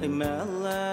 Hey, Mella.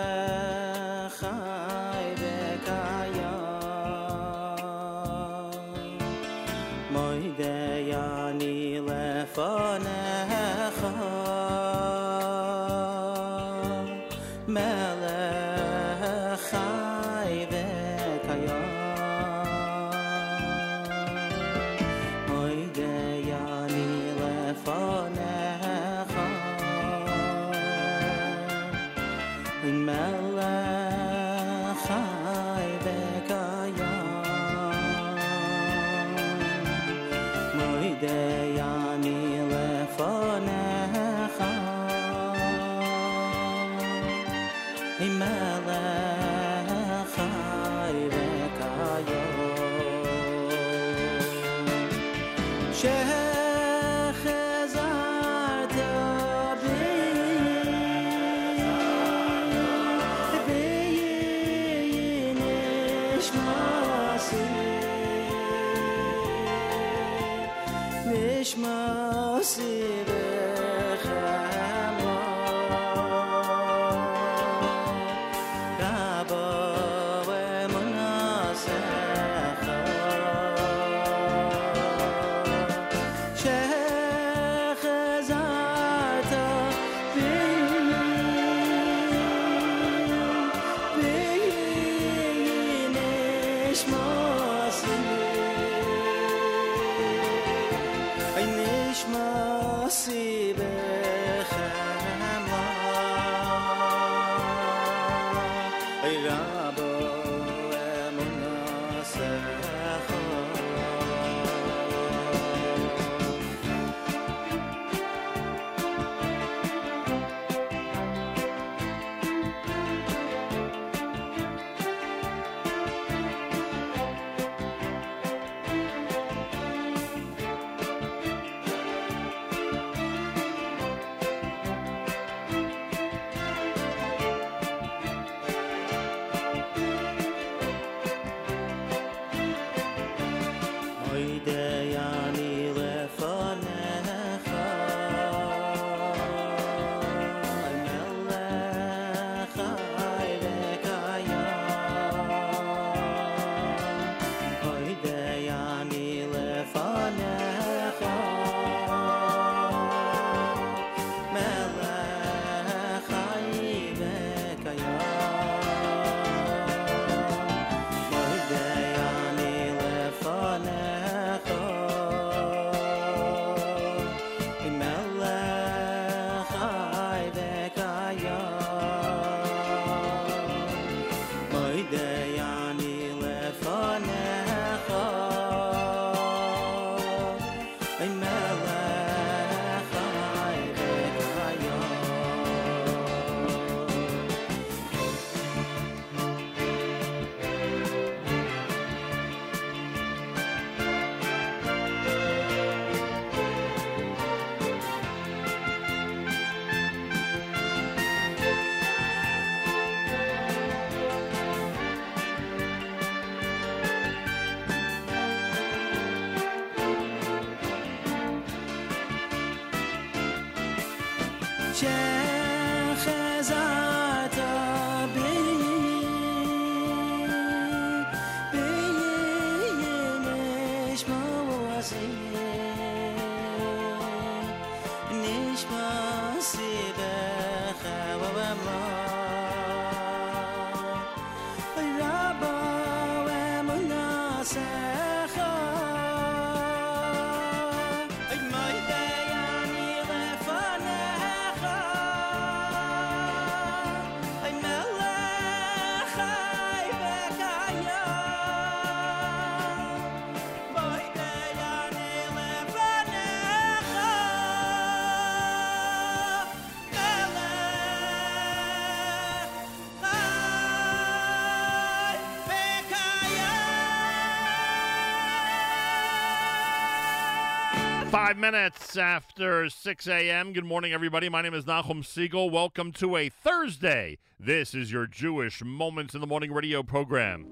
Five minutes after 6 a.m. Good morning, everybody. My name is Nahum Siegel. Welcome to a Thursday. This is your Jewish Moments in the Morning radio program.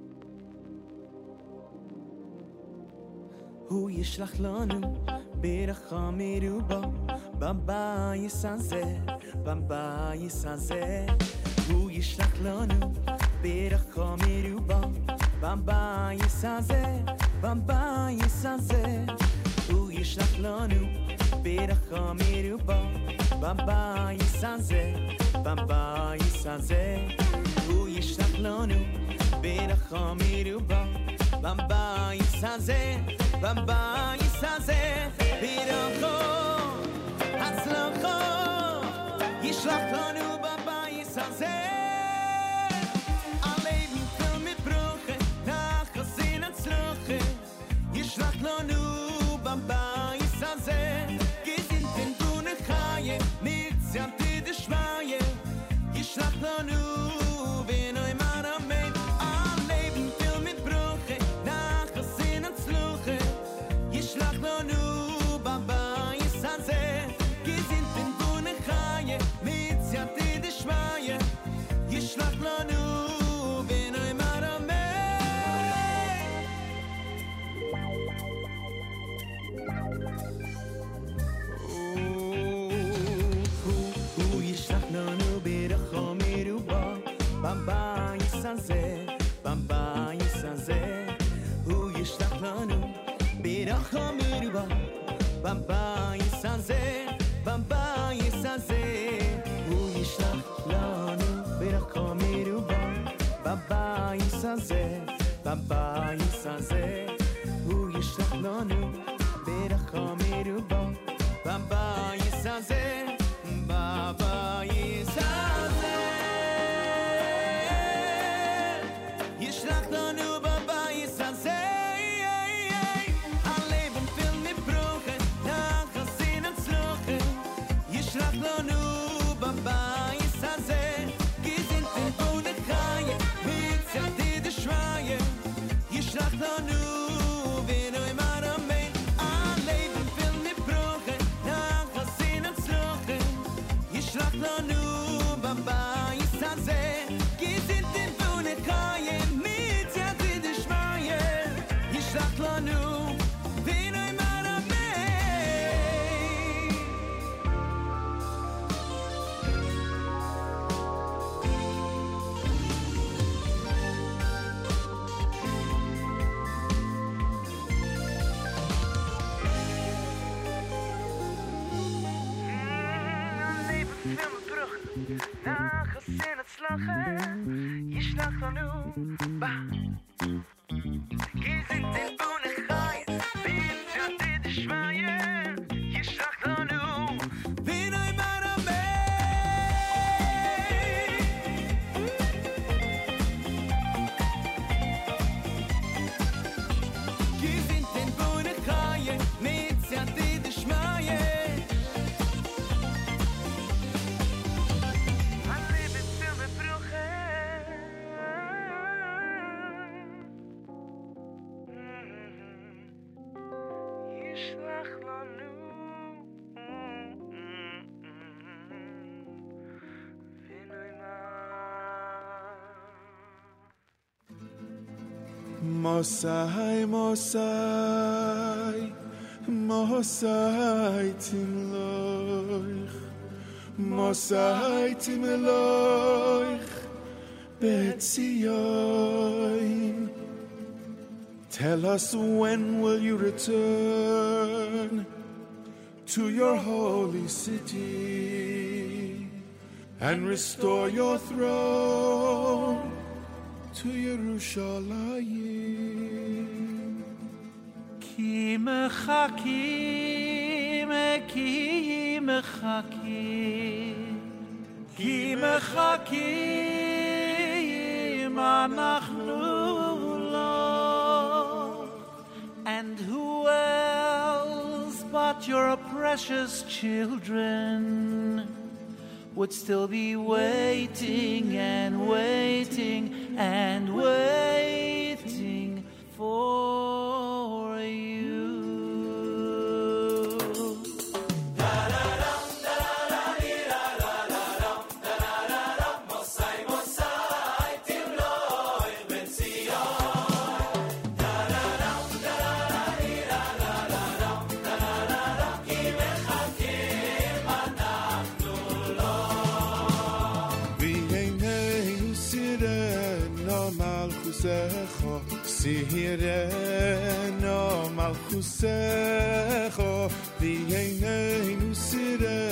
הוא ישלח לנו בבייס הזה, בבייס הזה. הוא ישלח לנו בבייס הזה, בבייס הזה. ish לנו lanu biner khamir הזה, ba הזה הוא ישלח לנו bam bam i הזה, u הזה nach הצלחו ישלח לנו u הזה sanze, babayi. afternoon. Bye. Mosai, Mosai, Mosai Timloich, Mosai Timloich, Betzioim. Tell us when will you return to your holy city and restore your throne to یروشالایم کی מחכים, כי מחכים, כי And who else but your precious children? would still be waiting and waiting and waiting for you. kusecho vi heine nu sire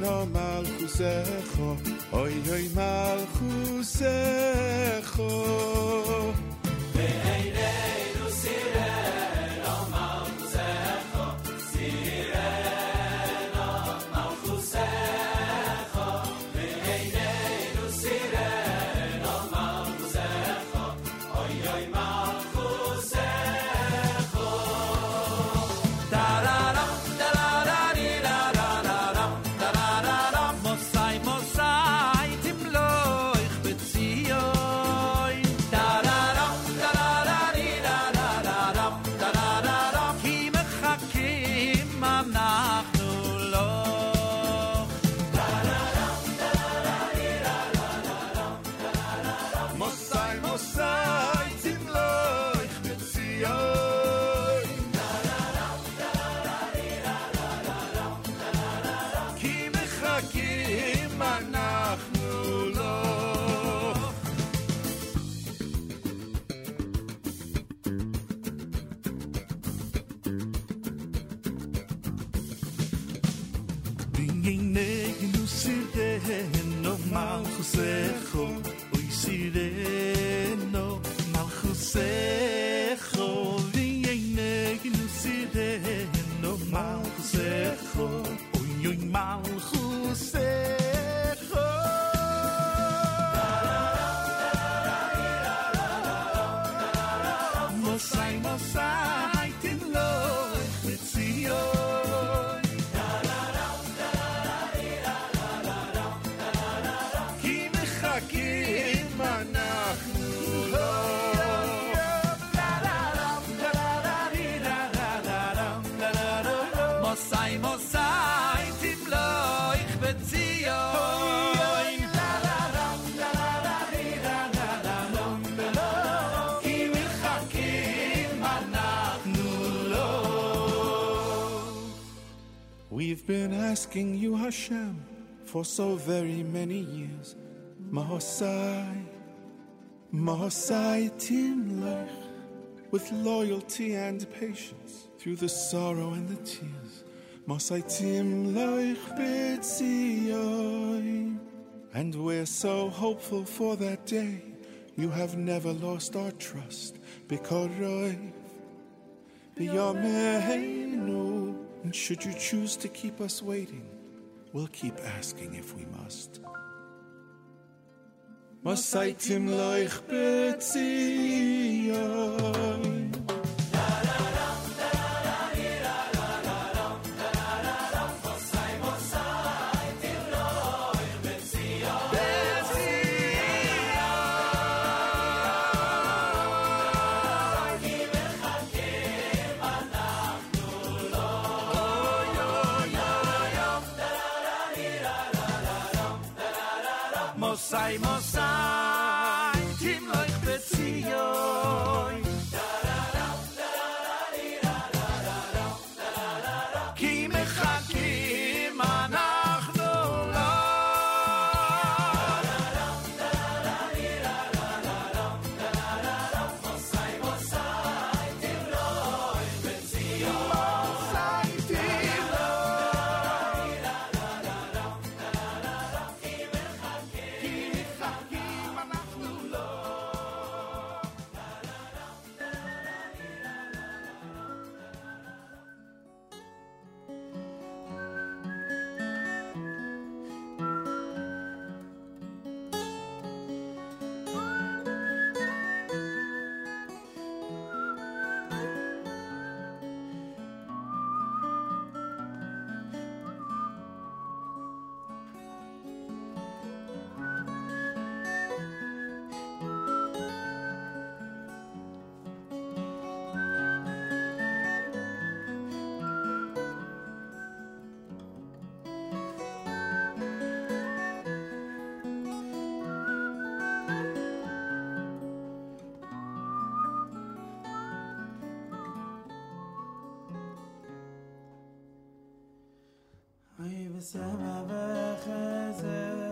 no mal kusecho oi oi mal kusecho for so very many years. Mahosai, Mahosai Timlech, with loyalty and patience through the sorrow and the tears. Mahosai Timlech B'tzion. And we're so hopeful for that day. You have never lost our trust. Because B'yameinu. And should you choose to keep us waiting, we'll keep asking if we must. Sama Vechezer.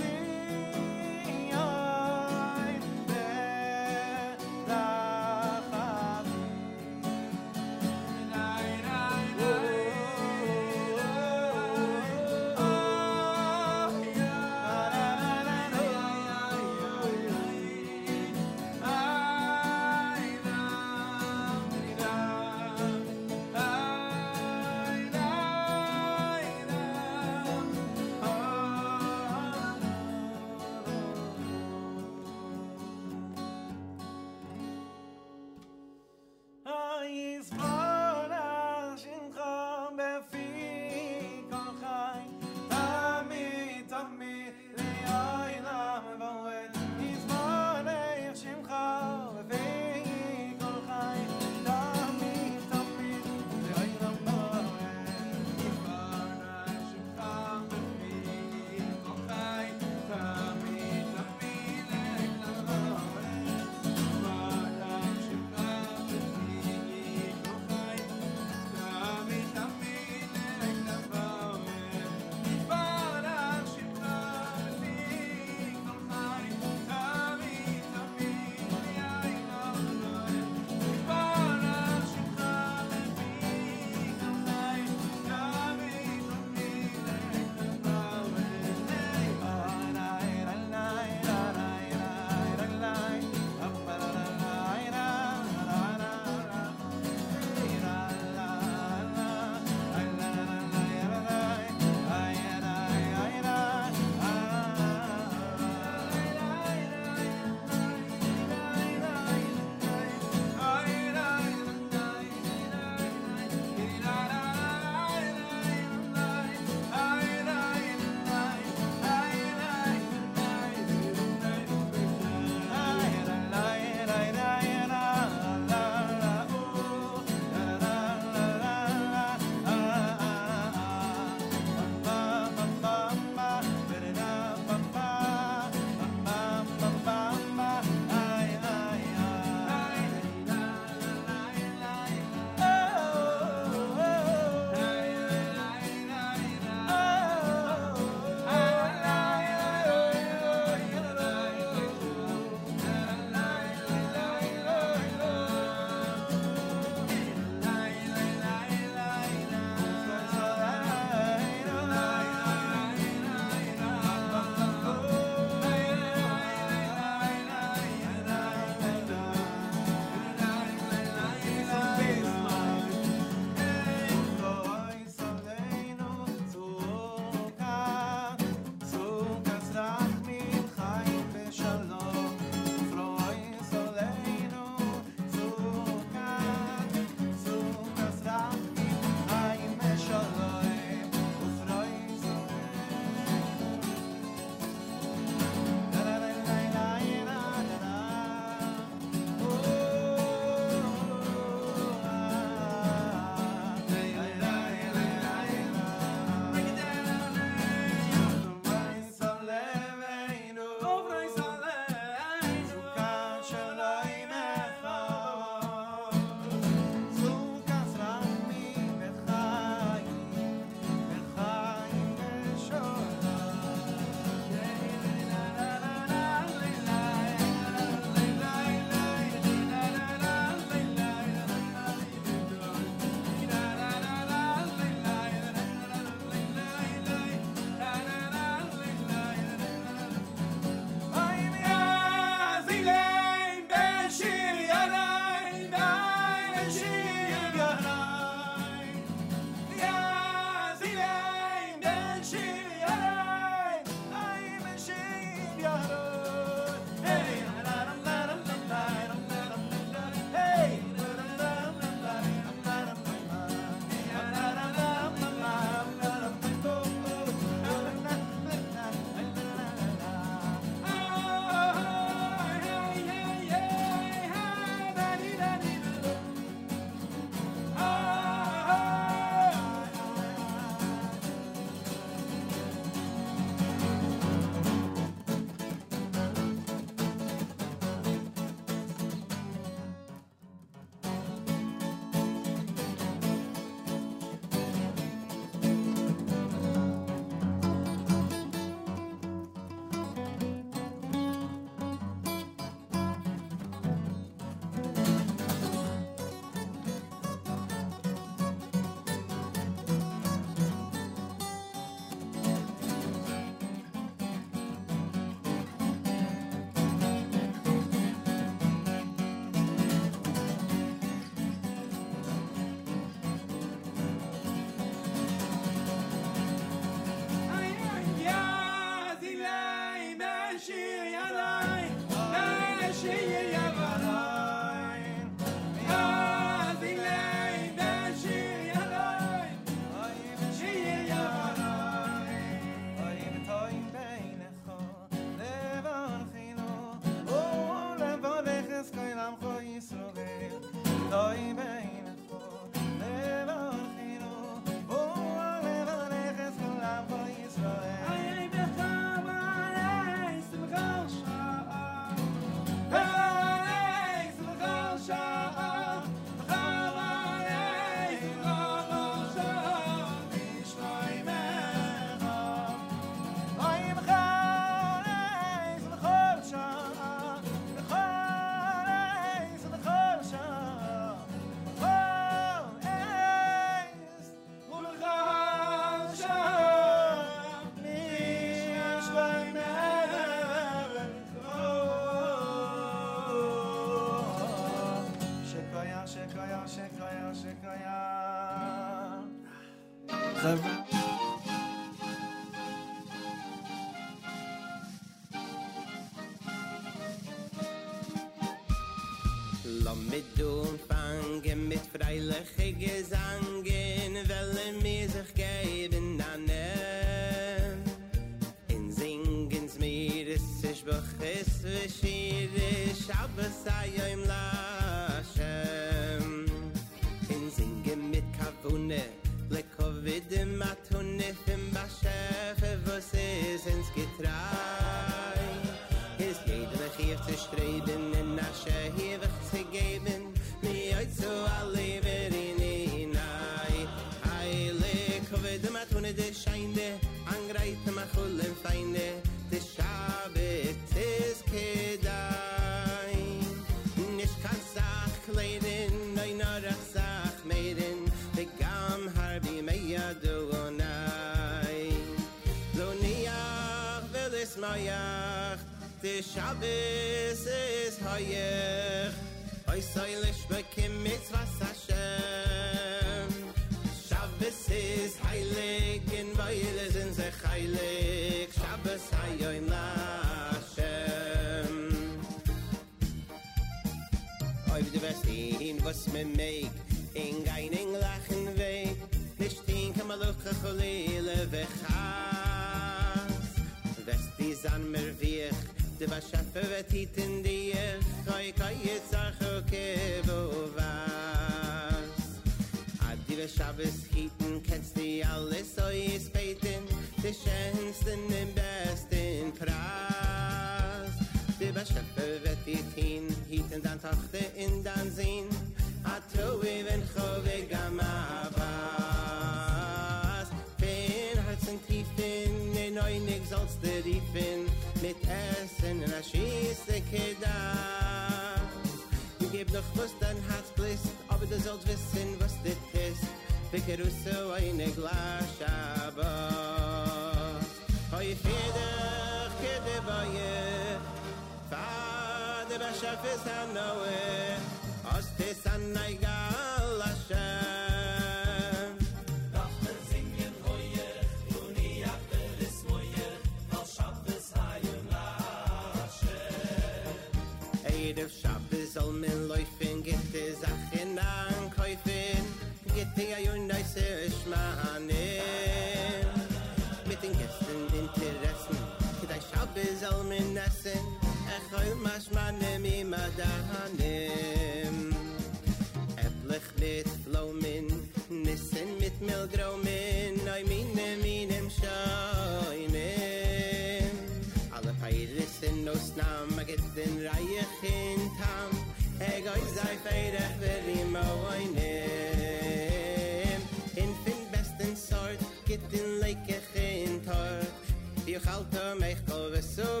alter mich kol so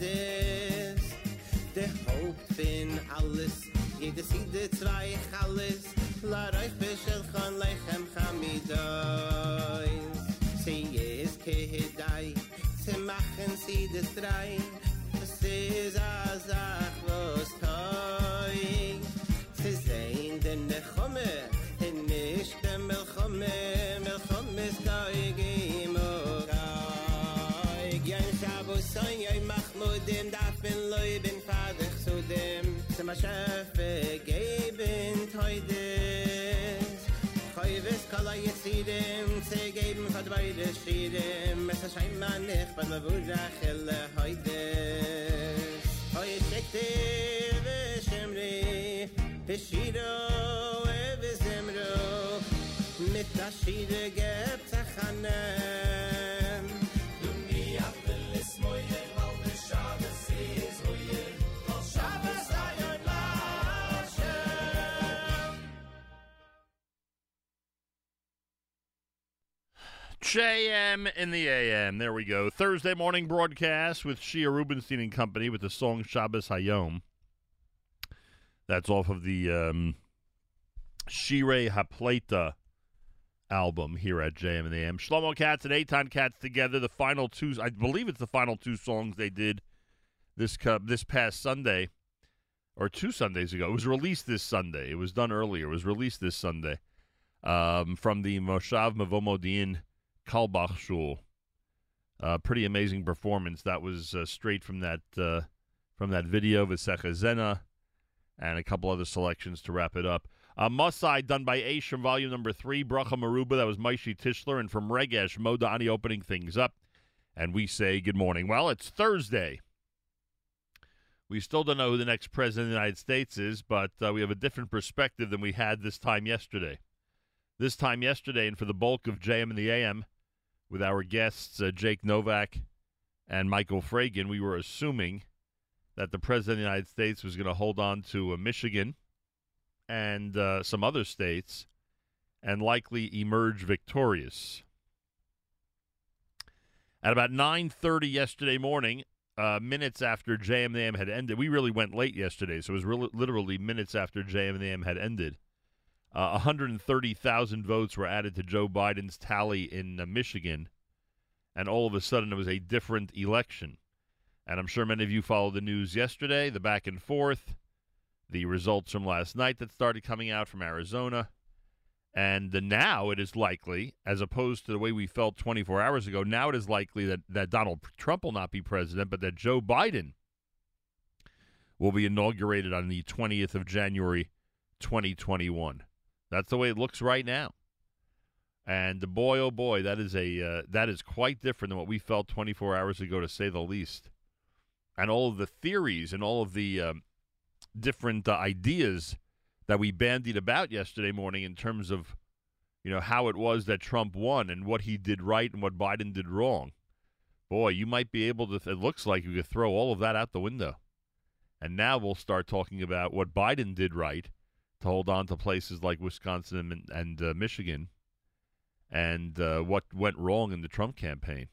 des de hope bin alles jede sinde zwei alles la reif bisel khan lechem khamidoy se yes ke hedai se machen sie de drei. Es is a sach was toy se zein den khome in nicht dem khome mel khome stoyge bin loy bin fadig zu dem zum schefe geben heute. Khoyves kala yesidem ze geben fat beide shidem es scheint man nicht bei mir rachel heute. Hoy shekte ve shemre ve shiro ve zemro mit tashide gebtsachane JM in the AM. There we go. Thursday morning broadcast with Shia Rubenstein and company with the song Shabbos Hayom. That's off of the um, Shirei Hapleta album here at JM in the AM. Shlomo Katz and Eitan Katz together. The final two, I believe it's the final two songs they did this this past Sunday or two Sundays ago. It was released this Sunday. It was done earlier. It was released this Sunday um, from the Moshav Mevo Modiin Carlebach Shul. Uh, pretty amazing performance. That was uh, straight from that uh, from that video, Visecha Zena, and a couple other selections to wrap it up. Uh, Masai, done by Aish from volume number three. Bracha Maruba, that was Maishi Tischler. And from Regesh, Modani opening things up. And we say good morning. Well, it's Thursday. We still don't know who the next president of the United States is, but uh, we have a different perspective than we had this time yesterday. This time yesterday, and for the bulk of JM and the AM, with our guests, uh, Jake Novak and Michael Fragin, we were assuming that the president of the United States was going to hold on to uh, Michigan and uh, some other states and likely emerge victorious. At about 9:30 yesterday morning, uh, minutes after JMAM had ended, we really went late yesterday, so it was literally minutes after JMAM had ended. Uh, 130,000 votes were added to Joe Biden's tally in uh, Michigan, and all of a sudden it was a different election. And I'm sure many of you followed the news yesterday, the back and forth, the results from last night that started coming out from Arizona. And now it is likely, as opposed to the way we felt 24 hours ago, now it is likely that, that Donald Trump will not be president, but that Joe Biden will be inaugurated on the 20th of January, 2021. That's the way it looks right now. And boy, oh boy, that is a uh, that is quite different than what we felt 24 hours ago, to say the least. And all of the theories and all of the um, different uh, ideas that we bandied about yesterday morning in terms of, you know, how it was that Trump won and what he did right and what Biden did wrong. Boy, you might be able to. It looks like you could throw all of that out the window. And now we'll start talking about what Biden did right to hold on to places like Wisconsin and, and uh, Michigan, and uh, what went wrong in the Trump campaign.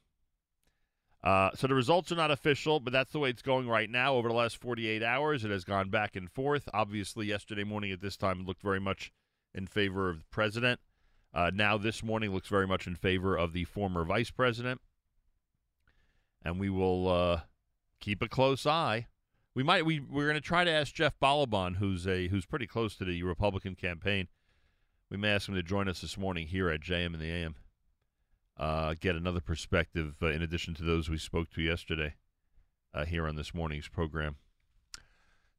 Uh, so the results are not official, but that's the way it's going right now. Over the last 48 hours, it has gone back and forth. Obviously, yesterday morning at this time, it looked very much in favor of the president. Uh, now, this morning, looks very much in favor of the former vice president. And we will uh, keep a close eye. We might we we're going to try to ask Jeff Balaban, who's a who's pretty close to the Republican campaign. We may ask him to join us this morning here at JM and the AM uh, get another perspective uh, in addition to those we spoke to yesterday uh, here on this morning's program.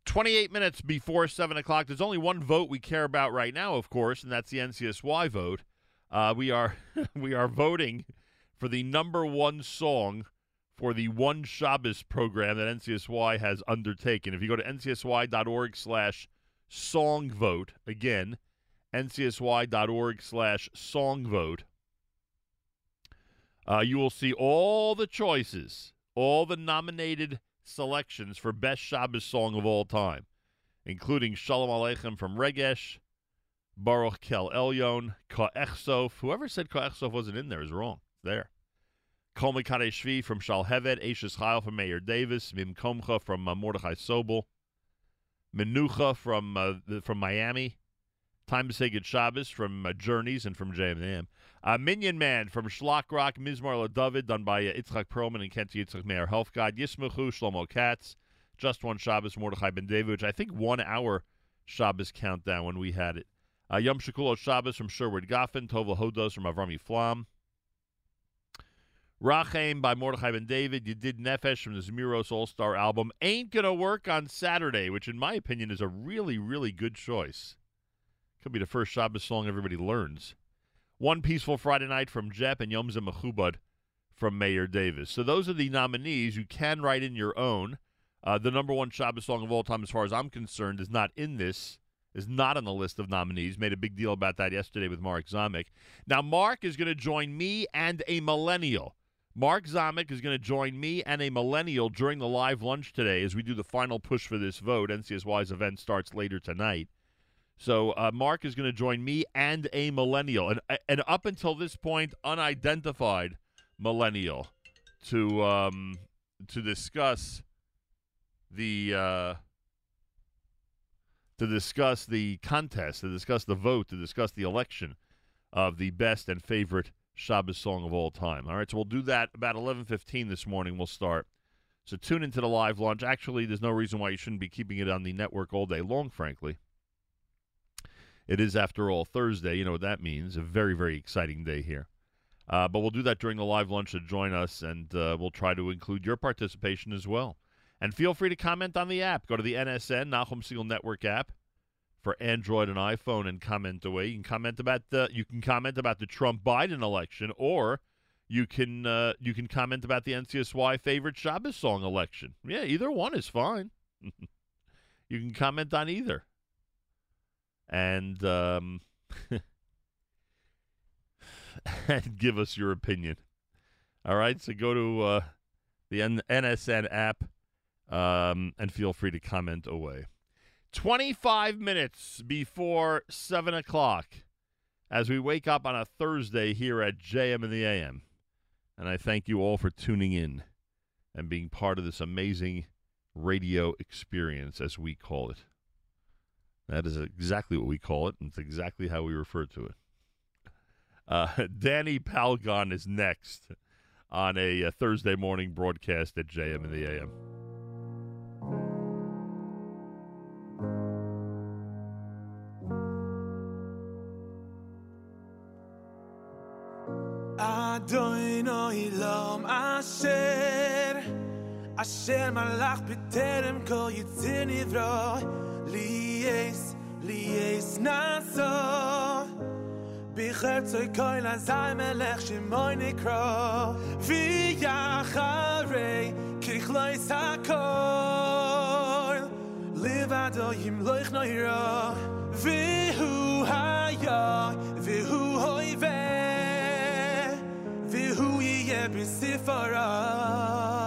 28 minutes before 7 o'clock. There's only one vote we care about right now, of course, and that's the NCSY vote. Uh, we are we are voting for the number one song for the One Shabbos program that NCSY has undertaken. If you go to ncsy.org slash song vote, again, ncsy.org slash song vote, uh, you will see all the choices, all the nominated selections for best Shabbos song of all time, including Shalom Aleichem from Regesh, Baruch Kel Elyon, Ka'echsof. Whoever said Ka'echsof wasn't in there is wrong. It's there. Kol Shvi from Shalhevet, Eishes Chayil from Meir Davis, Mim Komcha from uh, Mordechai Sobol, Menucha from uh, the, from Miami, Time to Say Good Shabbos from uh, Journeys and from JMM. Uh, Minyan Man from Shlock Rock, Mizmar David, done by uh, Itzchak Perlman and Kent Yitzchak Meir Helfgot. Yismachu, Shlomo Katz, Just One Shabbos, Mordechai Ben David, which I think one hour Shabbos countdown when we had it. Uh, Yom Shekulo Shabbos from Sherwood Goffin, Tova Hodos from Avrami Flam. Rachem by Mordechai Ben David. Yedid Nefesh from the Zmiros All Star album. Ain't Gonna Work on Saturday, which in my opinion is a really, really good choice. Could be the first Shabbos song everybody learns. One Peaceful Friday Night from Jep and Yom Mechubad from Meir Davis. So those are the nominees. You can write in your own. Uh, the number one Shabbos song of all time, as far as I'm concerned, is not in this, is not on the list of nominees. Made a big deal about that yesterday with Mark Zamek. Now, Mark is going to join me and a millennial. Mark Zamek is going to join me and a millennial during the live lunch today as we do the final push for this vote. NCSY's event starts later tonight. So uh, Mark is going to join me and a millennial, and and up until this point, unidentified millennial, to um, to discuss the uh, to discuss the contest, to discuss the vote, to discuss the election of the best and favorite Shabbos song of all time. All right, so we'll do that about eleven fifteen this morning. We'll start. So tune into the live launch. Actually, there's no reason why you shouldn't be keeping it on the network all day long. Frankly. It is, after all, Thursday. You know what that means. A very, very exciting day here. Uh, but we'll do that during the live lunch to join us, and uh, we'll try to include your participation as well. And feel free to comment on the app. Go to the NSN, Nachum Segal Network app for Android and iPhone and comment away. You can comment about the you can comment about the Trump Biden election, or you can uh, you can comment about the NCSY favorite Shabbos song election. Yeah, either one is fine. you can comment on either and um, and give us your opinion. All right, so go to uh, the N- NSN app um, and feel free to comment away. 25 minutes before 7 o'clock as we wake up on a Thursday here at JM in the AM. And I thank you all for tuning in and being part of this amazing radio experience, as we call it. That is exactly what we call it, and it's exactly how we refer to it. Uh, Danny Palgon is next on a, a, Thursday morning broadcast at JM in the AM. Adonai Elam Asher Asher Malach B'terem Kol Yitzir Nivra lies lies naso bi khatz koin azay melech shmoy nekro vi yachare kich loy sakol live ado yim loich no ye bi sifara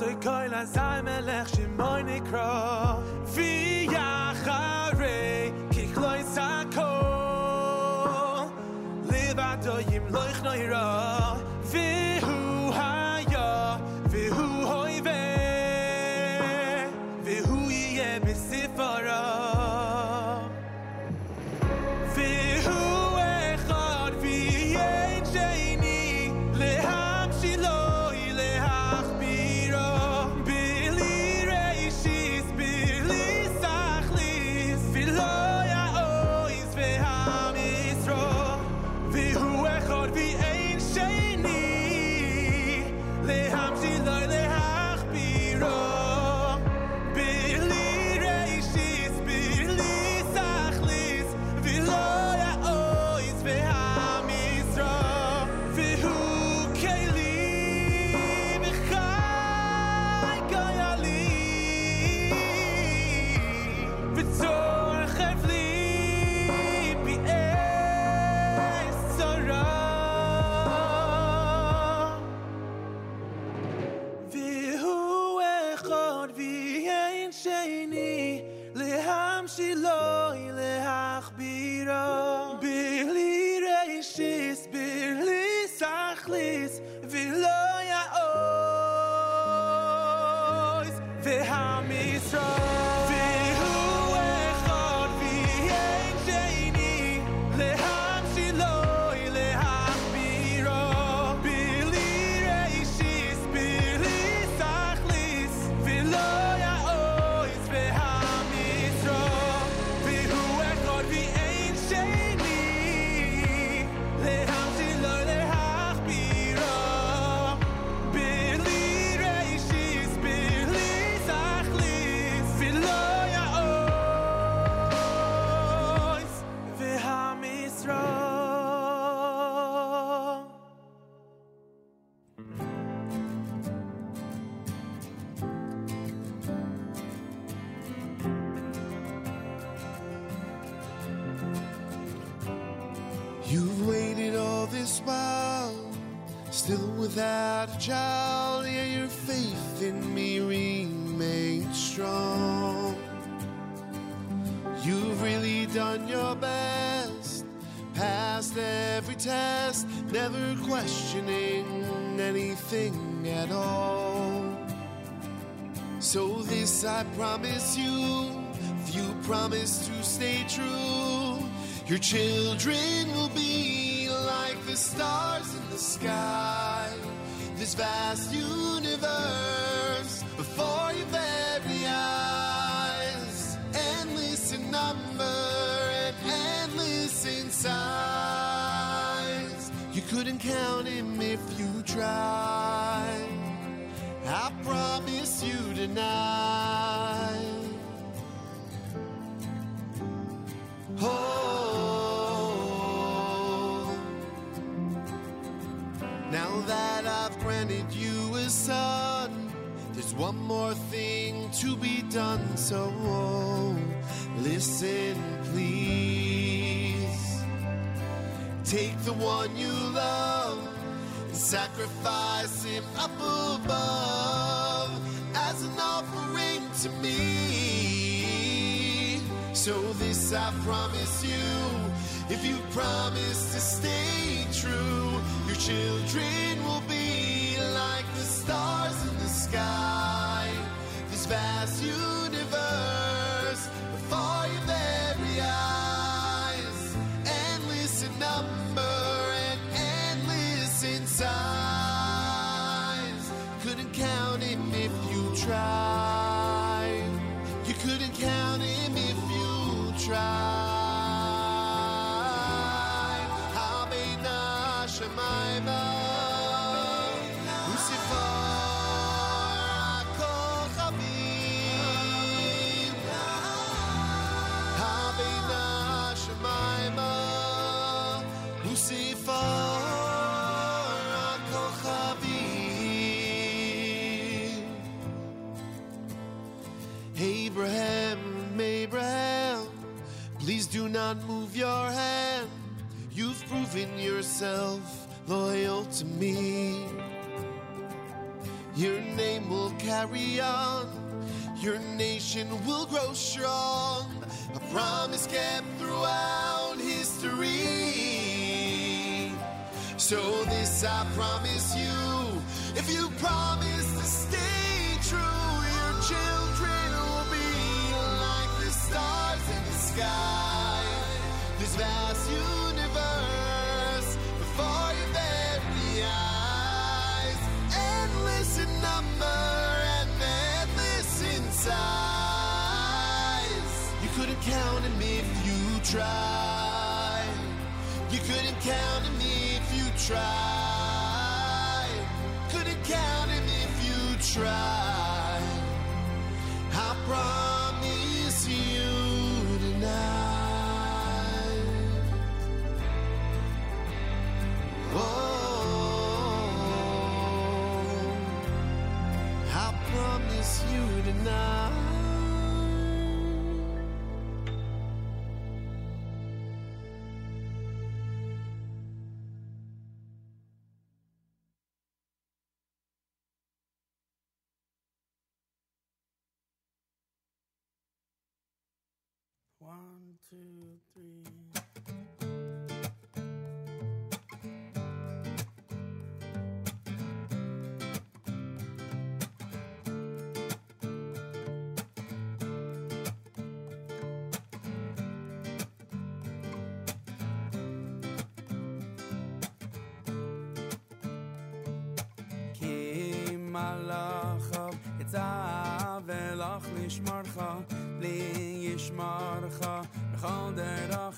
B'chertzoi Koil Azai Melech Shemoy Nikra V'yacharei Kichloi Sakol Livado Yim Loich Noira anything at all. So this I promise you, if you promise to stay true, your children will be like the stars in the sky, this vast universe tried. I promise you tonight. Oh, now that I've granted you a son, there's one more thing to be done. So listen, please. Take the one you love sacrifice him up above as an offering to me. So this I promise you, if you promise to stay true, your children will be like the stars in the sky, this vast universe not move your hand. You've proven yourself loyal to me. Your name will carry on, your nation will grow strong. A promise kept throughout history. So this I promise you, if you promise to stay true, your children will be like the stars in the sky. If two, three. כי מלאכיו יצא ולך לשמרך, that I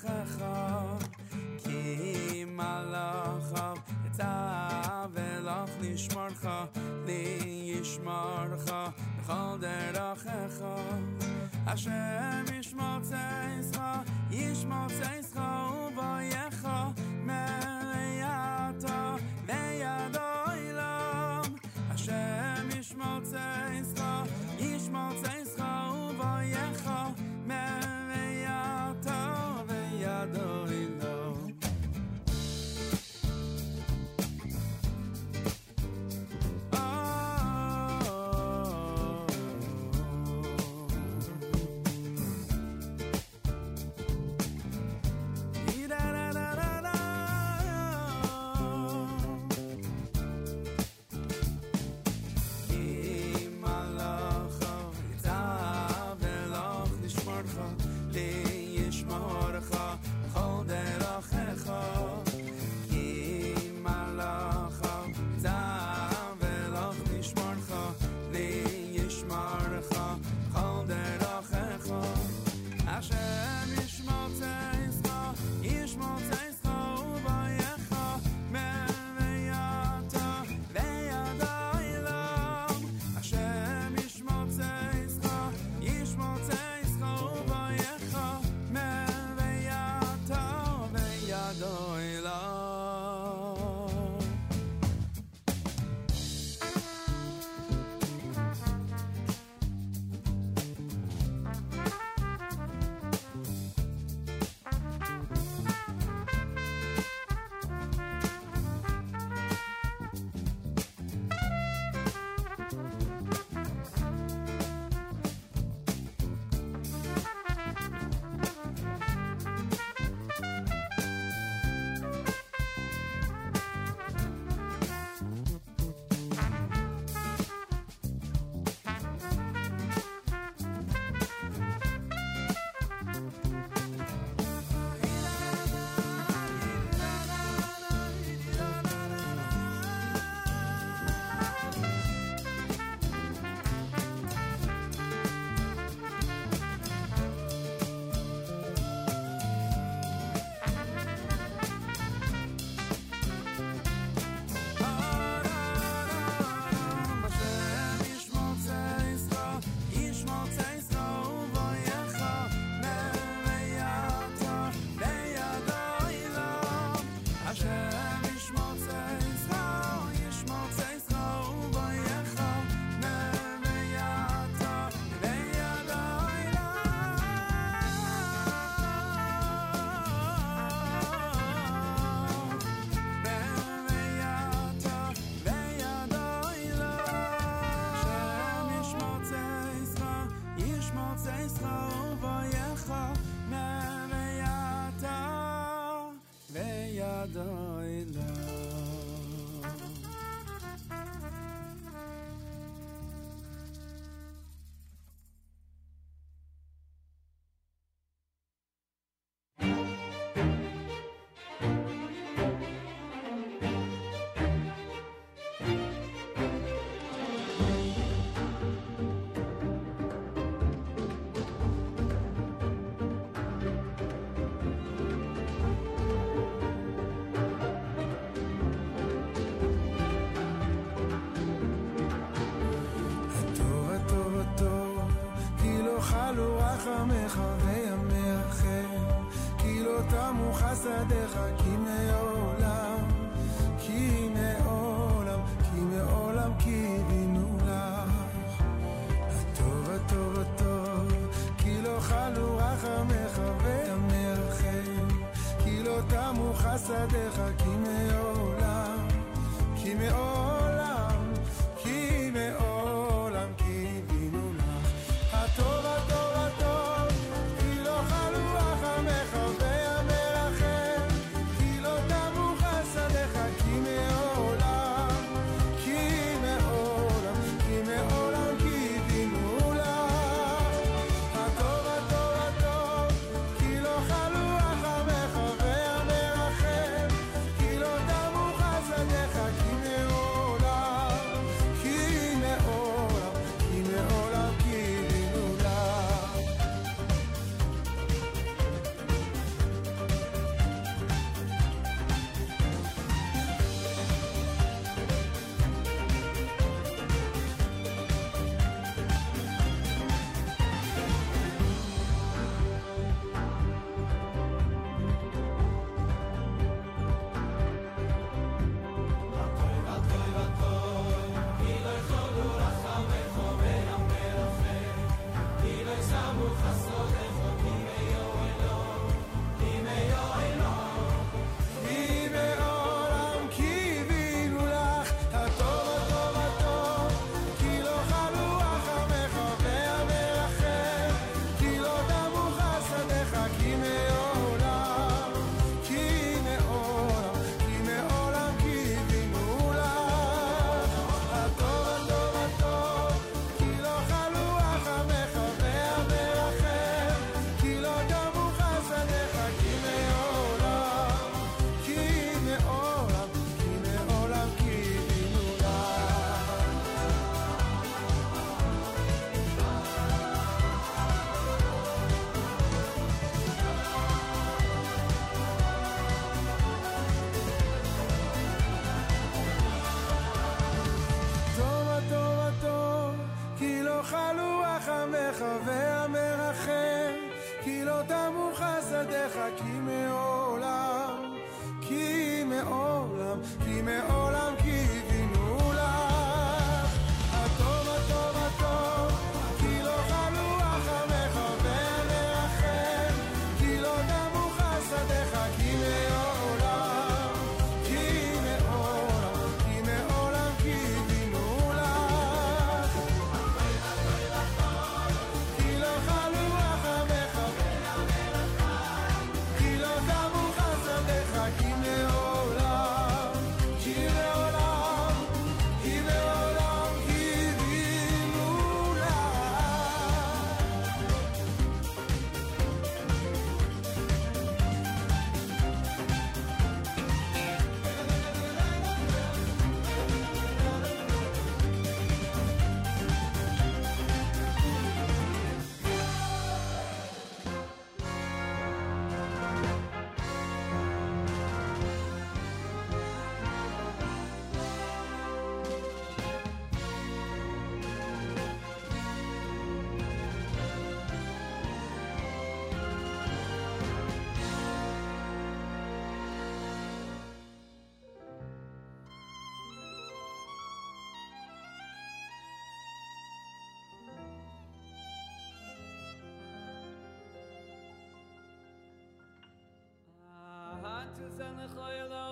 zu seine khoylo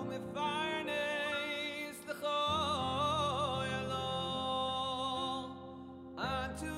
um farne is le khoylo an tu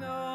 know.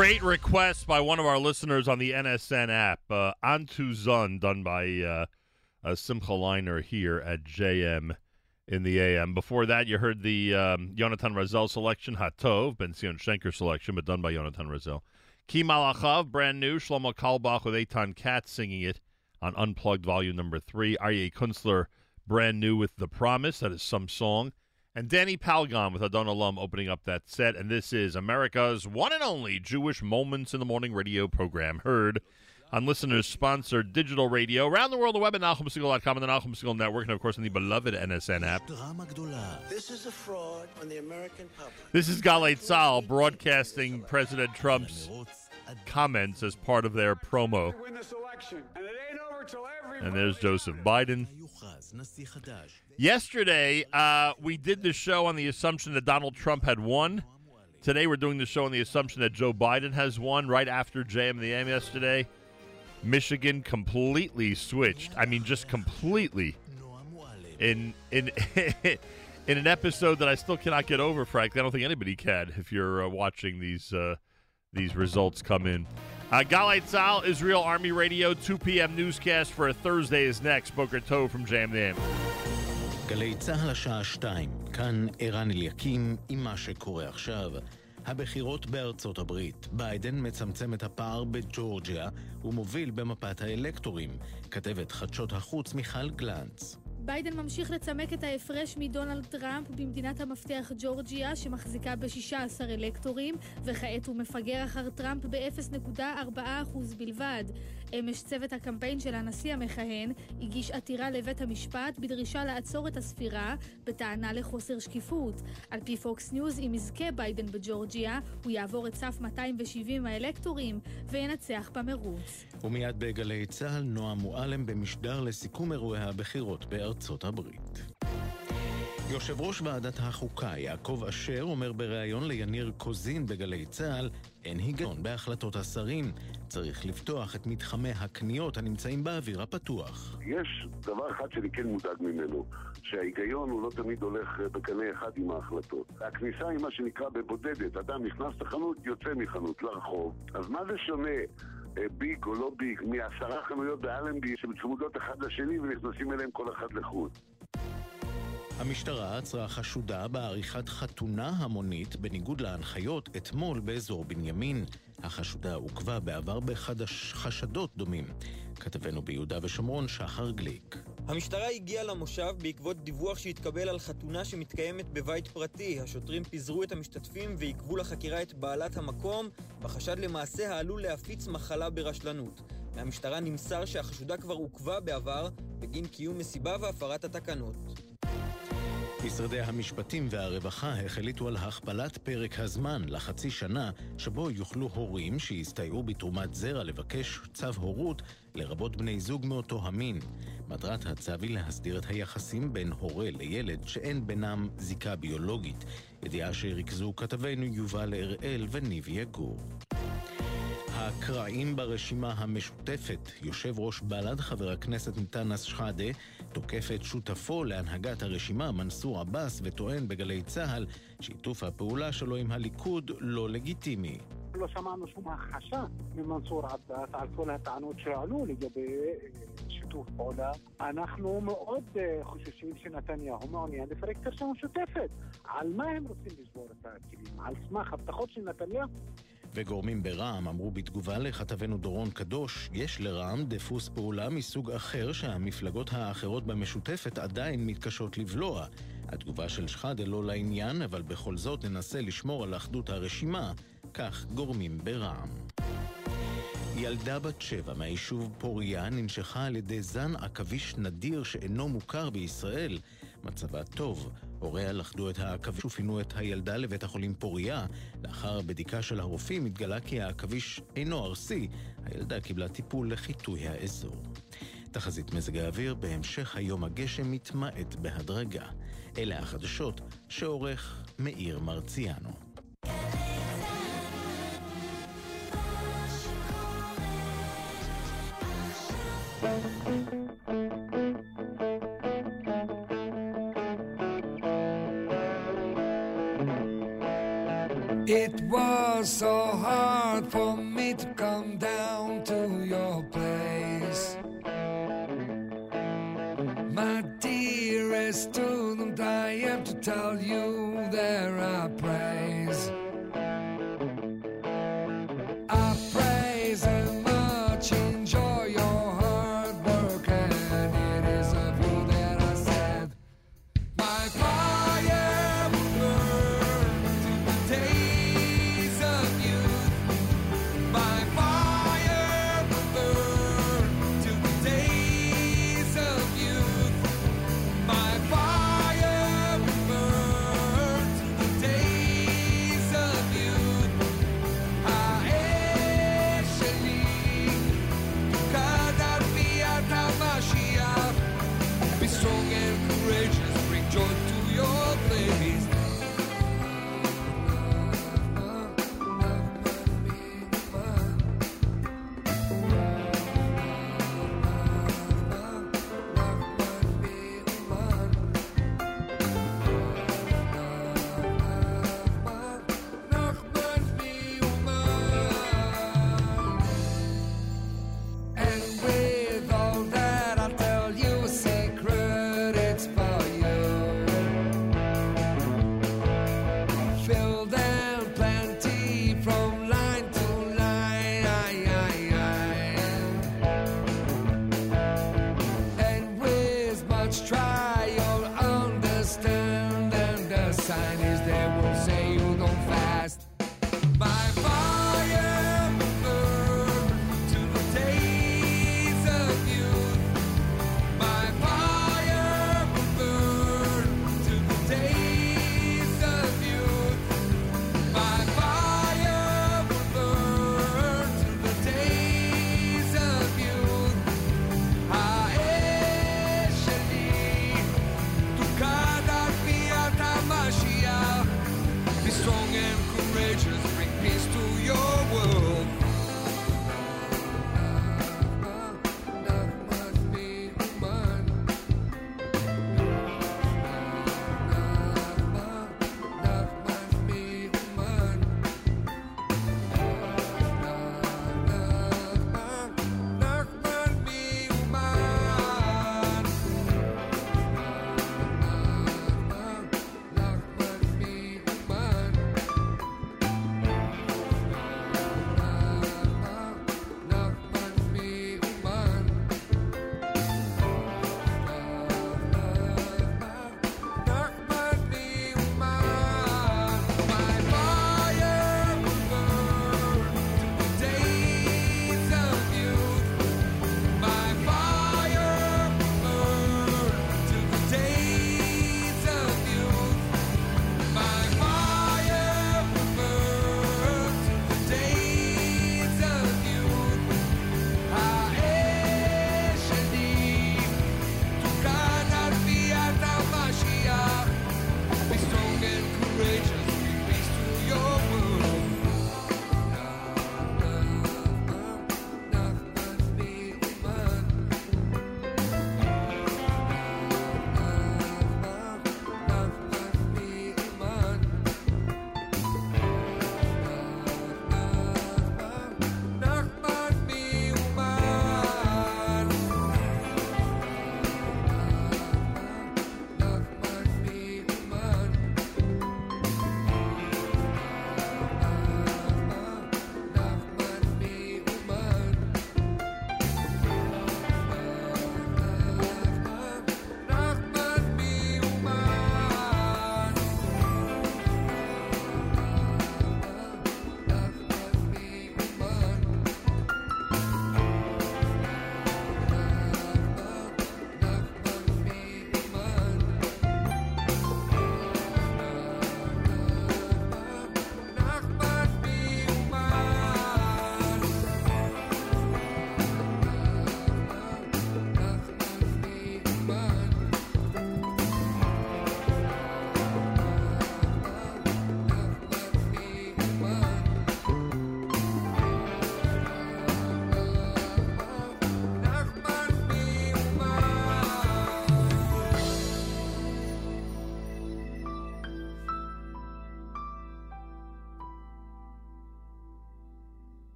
Great request by one of our listeners on the NSN app. Uh, Antu Zun, done by uh, uh, Simcha Leiner here at JM in the AM. Before that, you heard the um, Yonatan Razel selection, Hatov, Ben Zion Shenker selection, but done by Yonatan Razel. Ki Malachav, brand new, Shlomo Carlebach with Eitan Katz singing it on Unplugged Volume Number 3. Aryeh Kunstler, brand new with The Promise, that is some song. And Danny Palgon with Adon Olam opening up that set. And this is America's one and only Jewish Moments in the Morning radio program, heard on listeners sponsored digital radio around the world, the web at NachumSegal.com and the Nachum Segal Network, and of course on the beloved NSN app. This is a fraud on the American public. This is Galei Tzal broadcasting President Trump's comments as part of their promo. win this election, and it ain't over till every. And there's Joseph Biden. Yesterday, uh, we did the show on the assumption that Donald Trump had won. Today, we're doing the show on the assumption that Joe Biden has won. Right after JM the AM yesterday, Michigan completely switched. I mean, just completely. In in in an episode that I still cannot get over, frankly. I don't think anybody can. If you're uh, watching these uh, these results come in. Uh, Galay Tzal, Israel Army Radio, 2 p.m. newscast for a Thursday is next. Boker Tov from JM the AM. גלי צה"ל השעה שתיים, כאן ערן אליקים עם מה שקורה עכשיו. הבחירות בארצות הברית. ביידן מצמצם את הפער בג'ורג'יה ומוביל במפת האלקטורים. כתבת חדשות החוץ מיכל גלנץ. ביידן ממשיך לצמק את ההפרש מדונלד טראמפ במדינת המפתח ג'ורג'יה, שמחזיקה ב-16 אלקטורים, וכעת הוא מפגר אחר טראמפ ב-0.4% בלבד. אמש צוות הקמפיין של הנשיא המכהן הגיש עתירה לבית המשפט בדרישה לעצור את הספירה, בטענה לחוסר שקיפות. על פי פוקס ניוז, אם יזכה ביידן בג'ורג'יה, הוא יעבור את סף 270 האלקטורים וינצח במרוץ. ומיד בגלי צה"ל, נועה מועלם במשדר לסיכום אירועי הבחירות בארצות הברית. יושב ראש ועדת החוקה יעקב אשר אומר בריאיון ליניר קוזין בגלי צה"ל אין היגיון בהחלטות השרים. צריך לפתוח את מתחמי הקניות הנמצאים באוויר הפתוח. יש דבר אחד שאני כן מודאג ממנו, שההיגיון הוא לא תמיד הולך אה, בקנה אחד עם ההחלטות. הכניסה היא מה שנקרא בבודדת, אדם נכנס לחנות, יוצא מחנות, לרחוב. אז מה זה שונה? אה, ביג או לא ביג, מעשרה חנויות באלנבי שצמודות אחד לשני ונכנסים אליהם כל אחד לחוד. המשטרה עצרה חשודה בעריכת חתונה המונית בניגוד להנחיות אתמול באזור בנימין. החשודה עוכבה בעבר בחשדות דומים. כתבנו ביהודה ושומרון, שחר גליק. המשטרה הגיעה למושב בעקבות דיווח שהתקבל על חתונה שמתקיימת בבית פרטי. השוטרים פיזרו את המשתתפים ועיכבו לחקירה את בעלת המקום, בחשד למעשה העלול להפיץ מחלה ברשלנות. מהמשטרה נמסר שהחשודה כבר עוכבה בעבר בגין קיום מסיבה והפרת התקנות. משרדי המשפטים והרווחה החליטו על הכפלת פרק הזמן לחצי שנה שבו יוכלו הורים שהסתייעו בתרומת זרע לבקש צו הורות, לרבות בני זוג מאותו המין. מטרת הצו היא להסדיר את היחסים בין הורה לילד שאין בינם זיקה ביולוגית. ידיעה שריכזו כתבינו יובל הראל וניב יגור. הקרעים ברשימה המשותפת, יושב ראש בל"ד, חבר הכנסת אנטאנס שחאדה, תוקף את שותפו להנהגת הרשימה, מנסור עבאס, וטוען בגלי צה"ל שיתוף הפעולה שלו עם הליכוד לא לגיטימי. לא שמענו שום הכחשה ממנסור עבאס על כל הטענות שהועלו לגבי אה, שיתוף פעולה. אנחנו מאוד אה, חוששים שנתניהו מעוניין לפרק את הרשימה המשותפת. על מה הם רוצים לשבור את הכלים? על סמך הבטחות של נתניהו? וגורמים ברע"מ אמרו בתגובה לכתבנו דורון קדוש, יש לרע"מ דפוס פעולה מסוג אחר שהמפלגות האחרות במשותפת עדיין מתקשות לבלוע. התגובה של שחאדה לא לעניין, אבל בכל זאת ננסה לשמור על אחדות הרשימה, כך גורמים ברע"מ. ילדה בת שבע מהיישוב פוריה ננשכה על ידי זן עכביש נדיר שאינו מוכר בישראל. מצבה טוב. הוריה לכדו את העכביש ופינו את הילדה לבית החולים פוריה. לאחר בדיקה של הרופאים התגלה כי העכביש אינו ארסי. הילדה קיבלה טיפול לחיטוי האזור. תחזית מזג האוויר, בהמשך היום הגשם מתמעט בהדרגה. אלה החדשות שעורך מאיר מרציאנו. It was so hard for me to come down to your place. My dearest student, I have to tell you there I praise.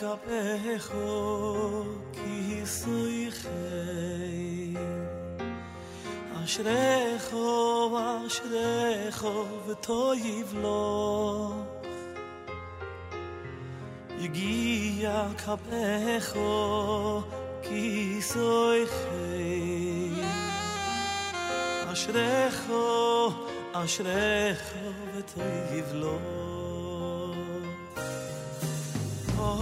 kapecho ki hisui khay Ashrecho, ashrecho, v'to yivlo Yigia kapecho ki hisui Ashrecho, ashrecho, v'to yivlo Ashrecho, ashrecho, yivlo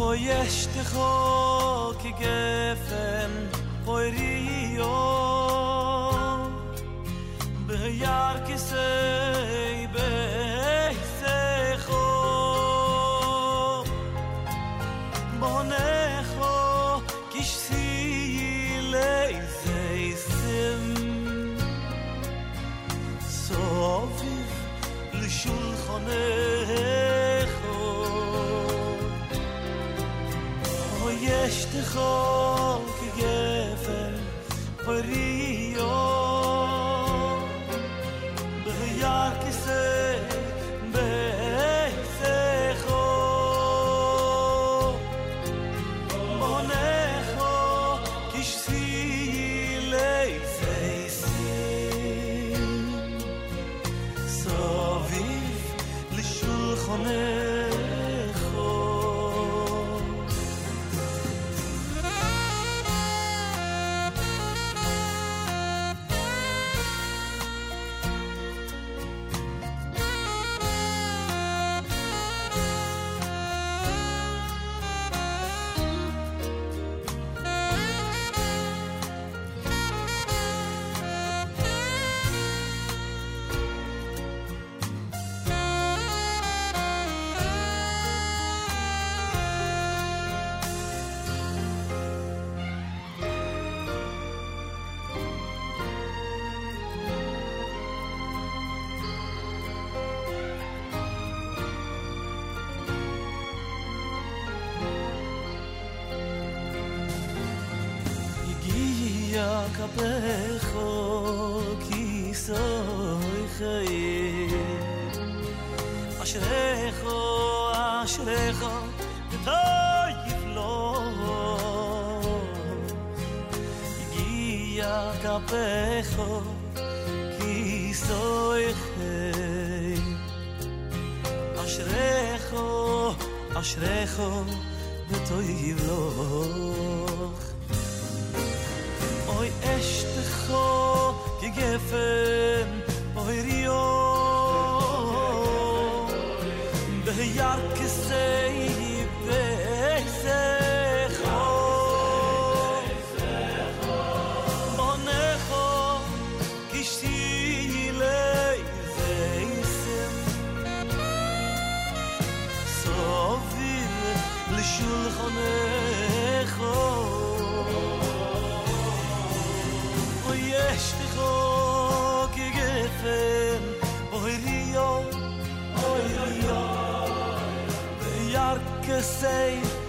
Oh, yes, the hockey. ya kapecho ki soy rey ashrejo ashrejo אוי tu hijo hoy este jo que gefen rio de could say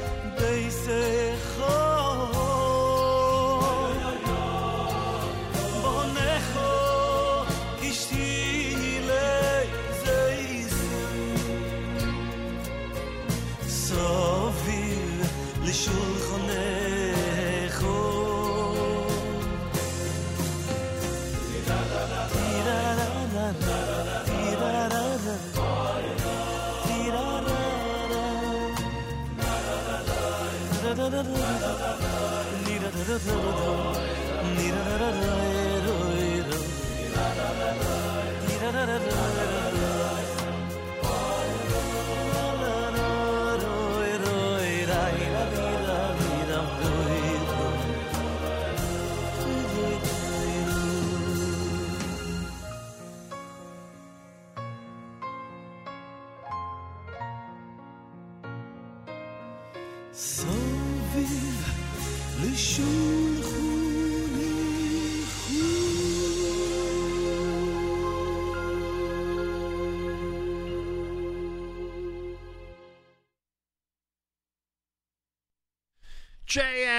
da da da da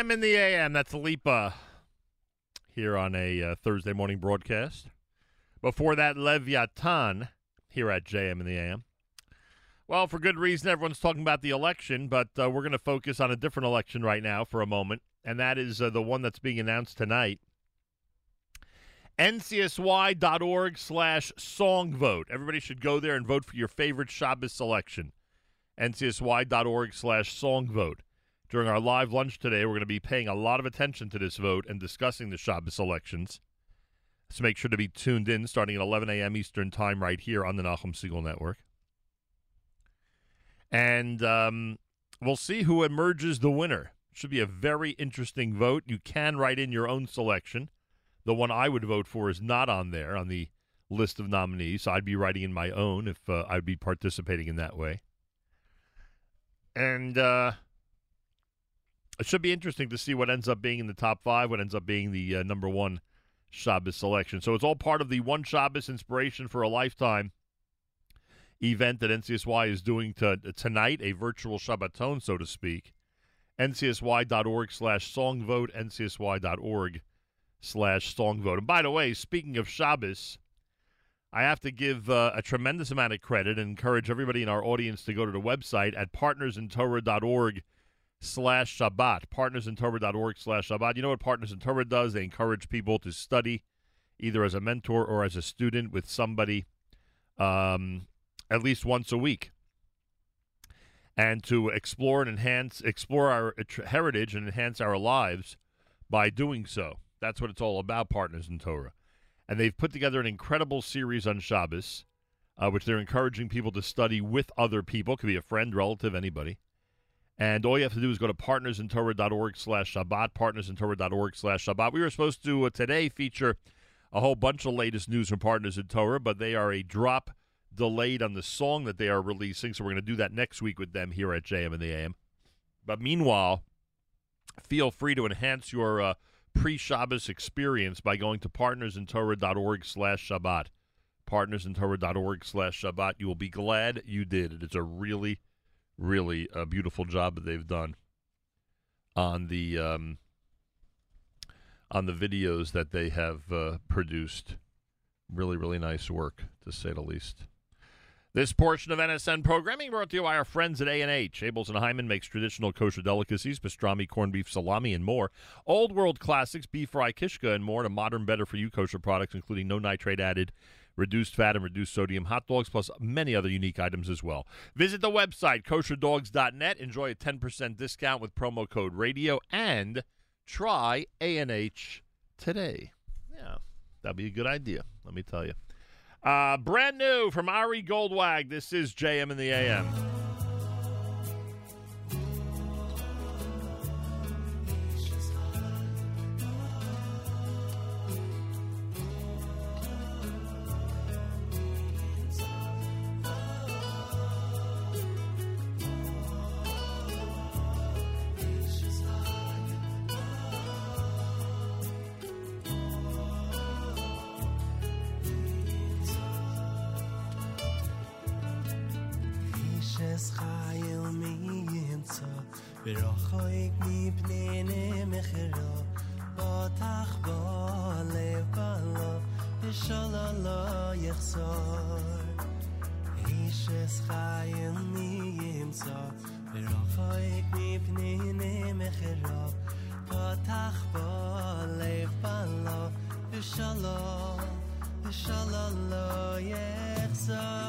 JM in the AM. That's Lipa here on a uh, Thursday morning broadcast. Before that, Leviathan here at JM in the AM. Well, for good reason, everyone's talking about the election, but uh, we're going to focus on a different election right now for a moment, and that is uh, the one that's being announced tonight. ncsy.org slash song vote. Everybody should go there and vote for your favorite Shabbos selection. ncsy.org slash song vote. During our live lunch today, we're going to be paying a lot of attention to this vote and discussing the Shabbos elections. So make sure to be tuned in starting at 11 a.m. Eastern Time right here on the Nachum Segal Network. And um, we'll see who emerges the winner. Should be a very interesting vote. You can write in your own selection. The one I would vote for is not on there on the list of nominees. So I'd be writing in my own if uh, I'd be participating in that way. And uh, it should be interesting to see what ends up being in the top five, what ends up being the uh, number one Shabbos selection. So it's all part of the One Shabbos Inspiration for a Lifetime event that NCSY is doing to, tonight, a virtual Shabbaton, so to speak. NCSY.org slash songvote, NCSY.org slash songvote. And by the way, speaking of Shabbos, I have to give uh, a tremendous amount of credit and encourage everybody in our audience to go to the website at partnersintorah.org slash Shabbat, partnersintorah.org slash Shabbat. You know what Partners in Torah does? They encourage people to study either as a mentor or as a student with somebody um, at least once a week and to explore and enhance, explore our heritage and enhance our lives by doing so. That's what it's all about, Partners in Torah. And they've put together an incredible series on Shabbos, uh, which they're encouraging people to study with other people. Could be a friend, relative, anybody. And all you have to do is go to partnersintorah.org slash Shabbat, partnersintorah.org slash Shabbat. We were supposed to uh, today feature a whole bunch of latest news from Partners in Torah, but they are a drop delayed on the song that they are releasing, so we're going to do that next week with them here at JM and the AM. But meanwhile, feel free to enhance your uh, pre-Shabbos experience by going to partnersintorah.org slash Shabbat. Partnersintorah.org slash Shabbat. You will be glad you did. It's a really really a beautiful job that they've done on the um, on the videos that they have uh, produced. Really, really nice work to say the least. This portion of NSN programming brought to you by our friends at A&H. Abeles and Heymann makes traditional kosher delicacies, pastrami, corned beef, salami, and more. Old world classics, beef fry, kishka, and more to modern, better-for-you kosher products, including no nitrate added, reduced fat, and reduced sodium hot dogs, plus many other unique items as well. Visit the website, kosherdogs.net. Enjoy a 10% discount with promo code RADIO, and try A&H today. Yeah, that'd be a good idea, let me tell you. Uh, brand new from Ari Goldwag. This is JM in the AM. Ishes chayil mi yimtza mi Ishes chayil mi mi pnei mechero Botach bo lev balo V'shala V'shala lo yechzor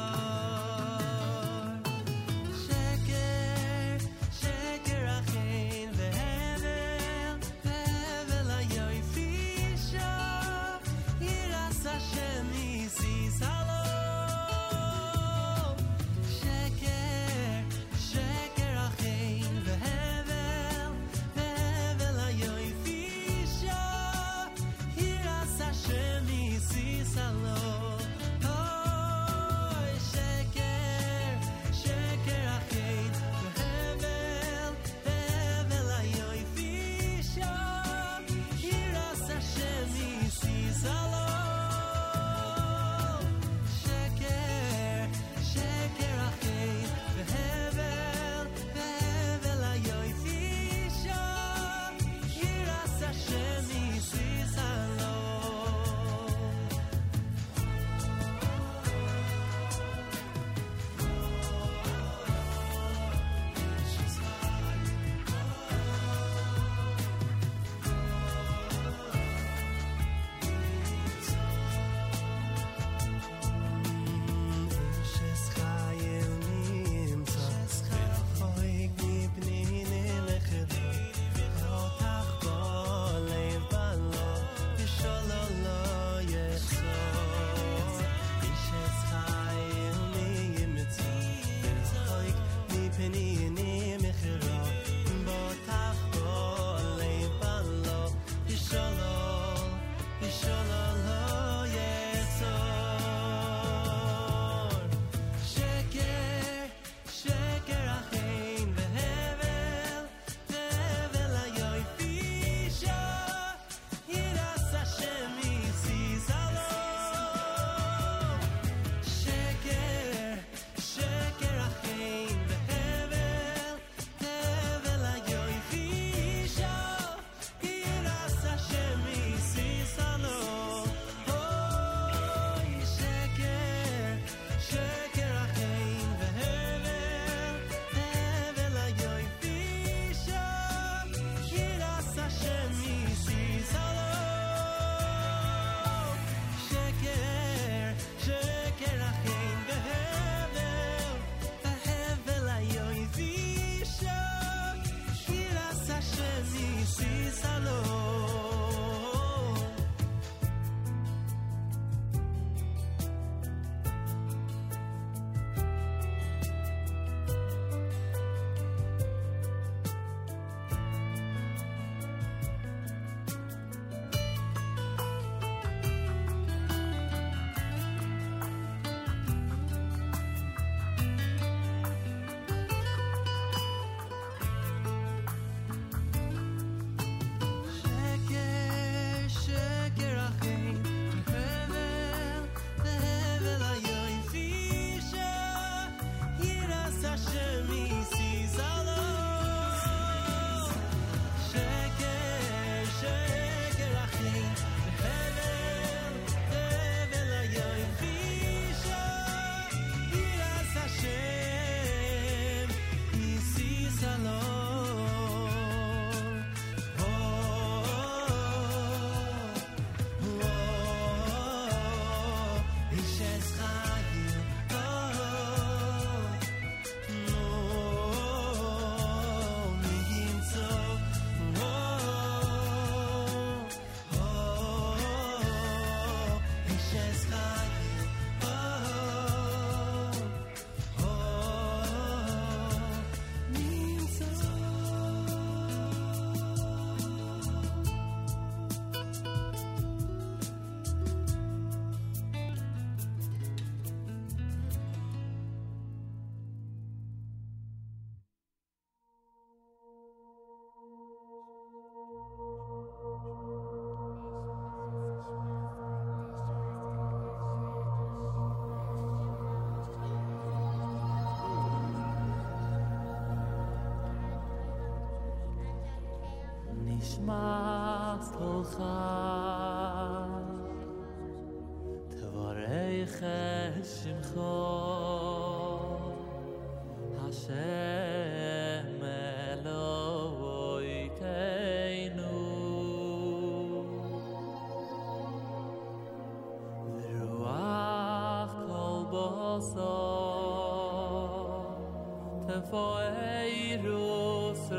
for a rose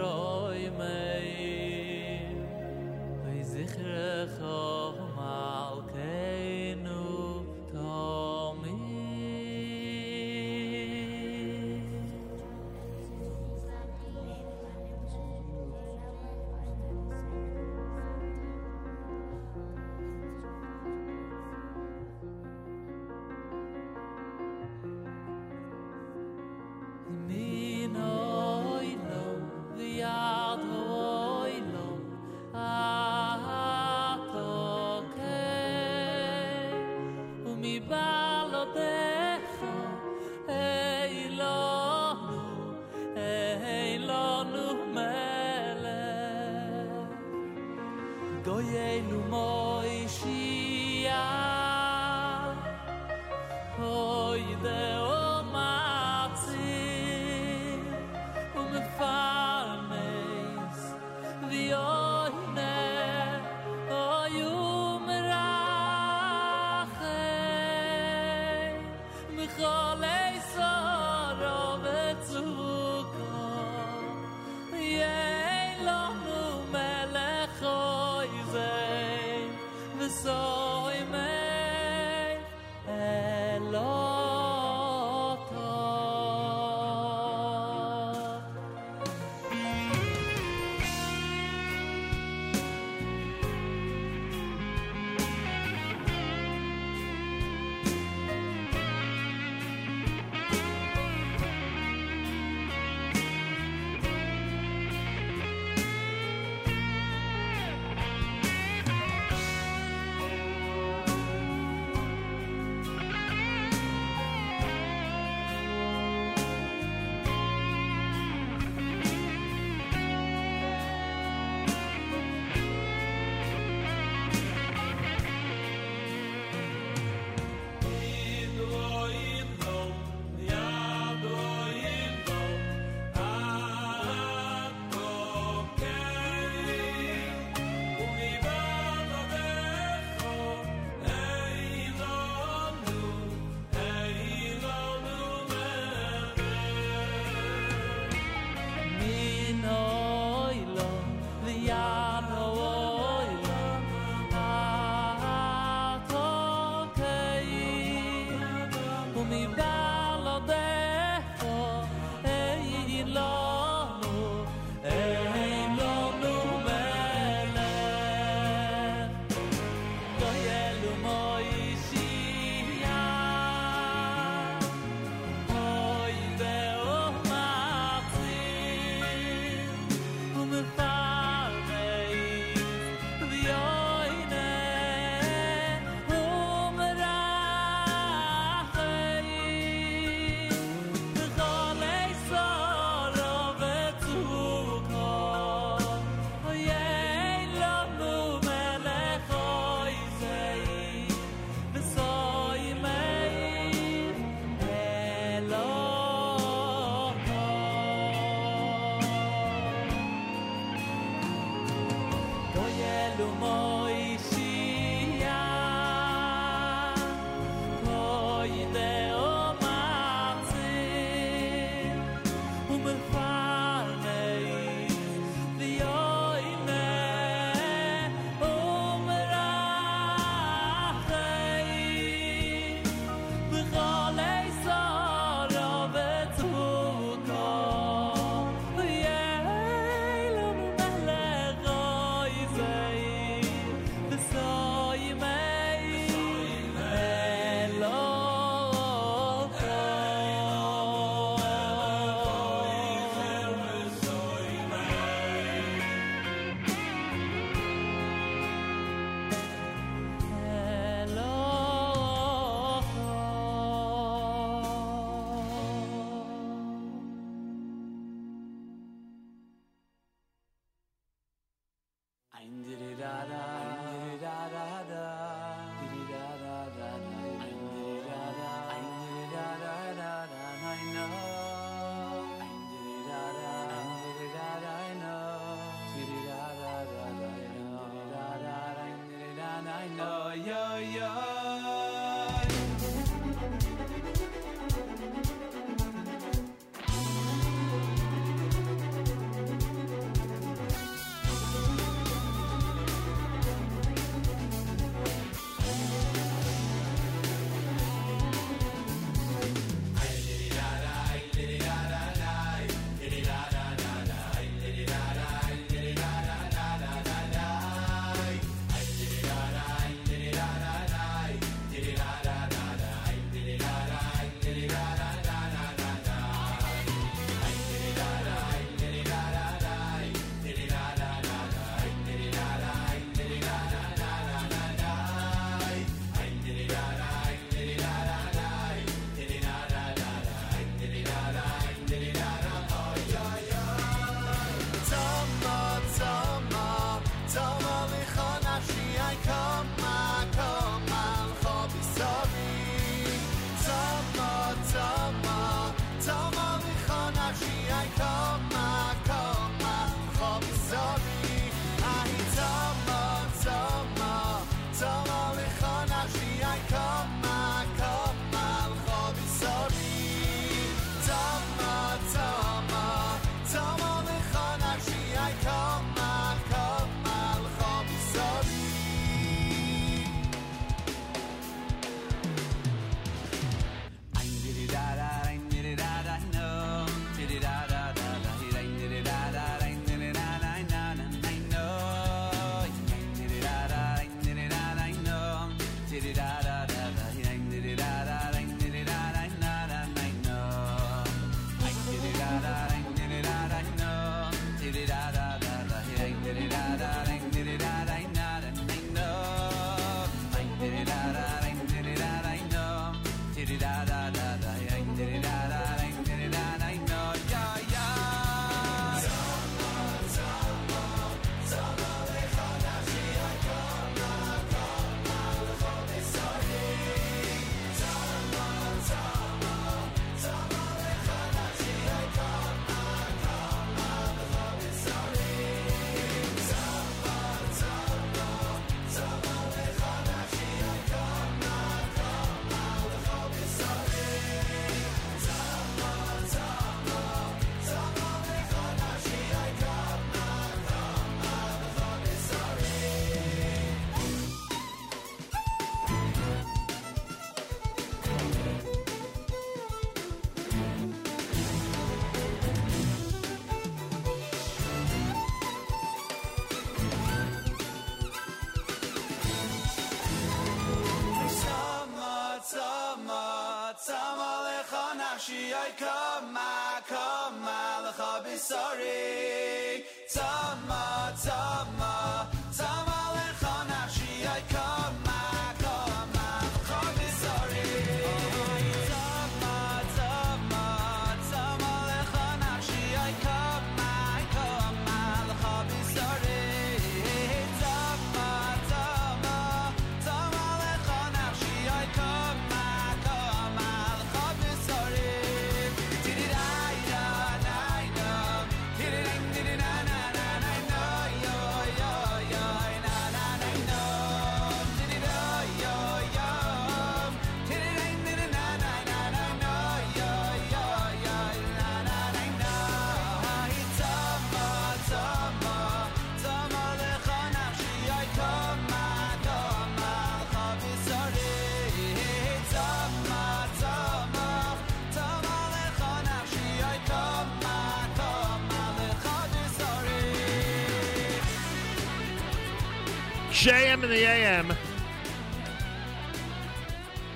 JM and the AM.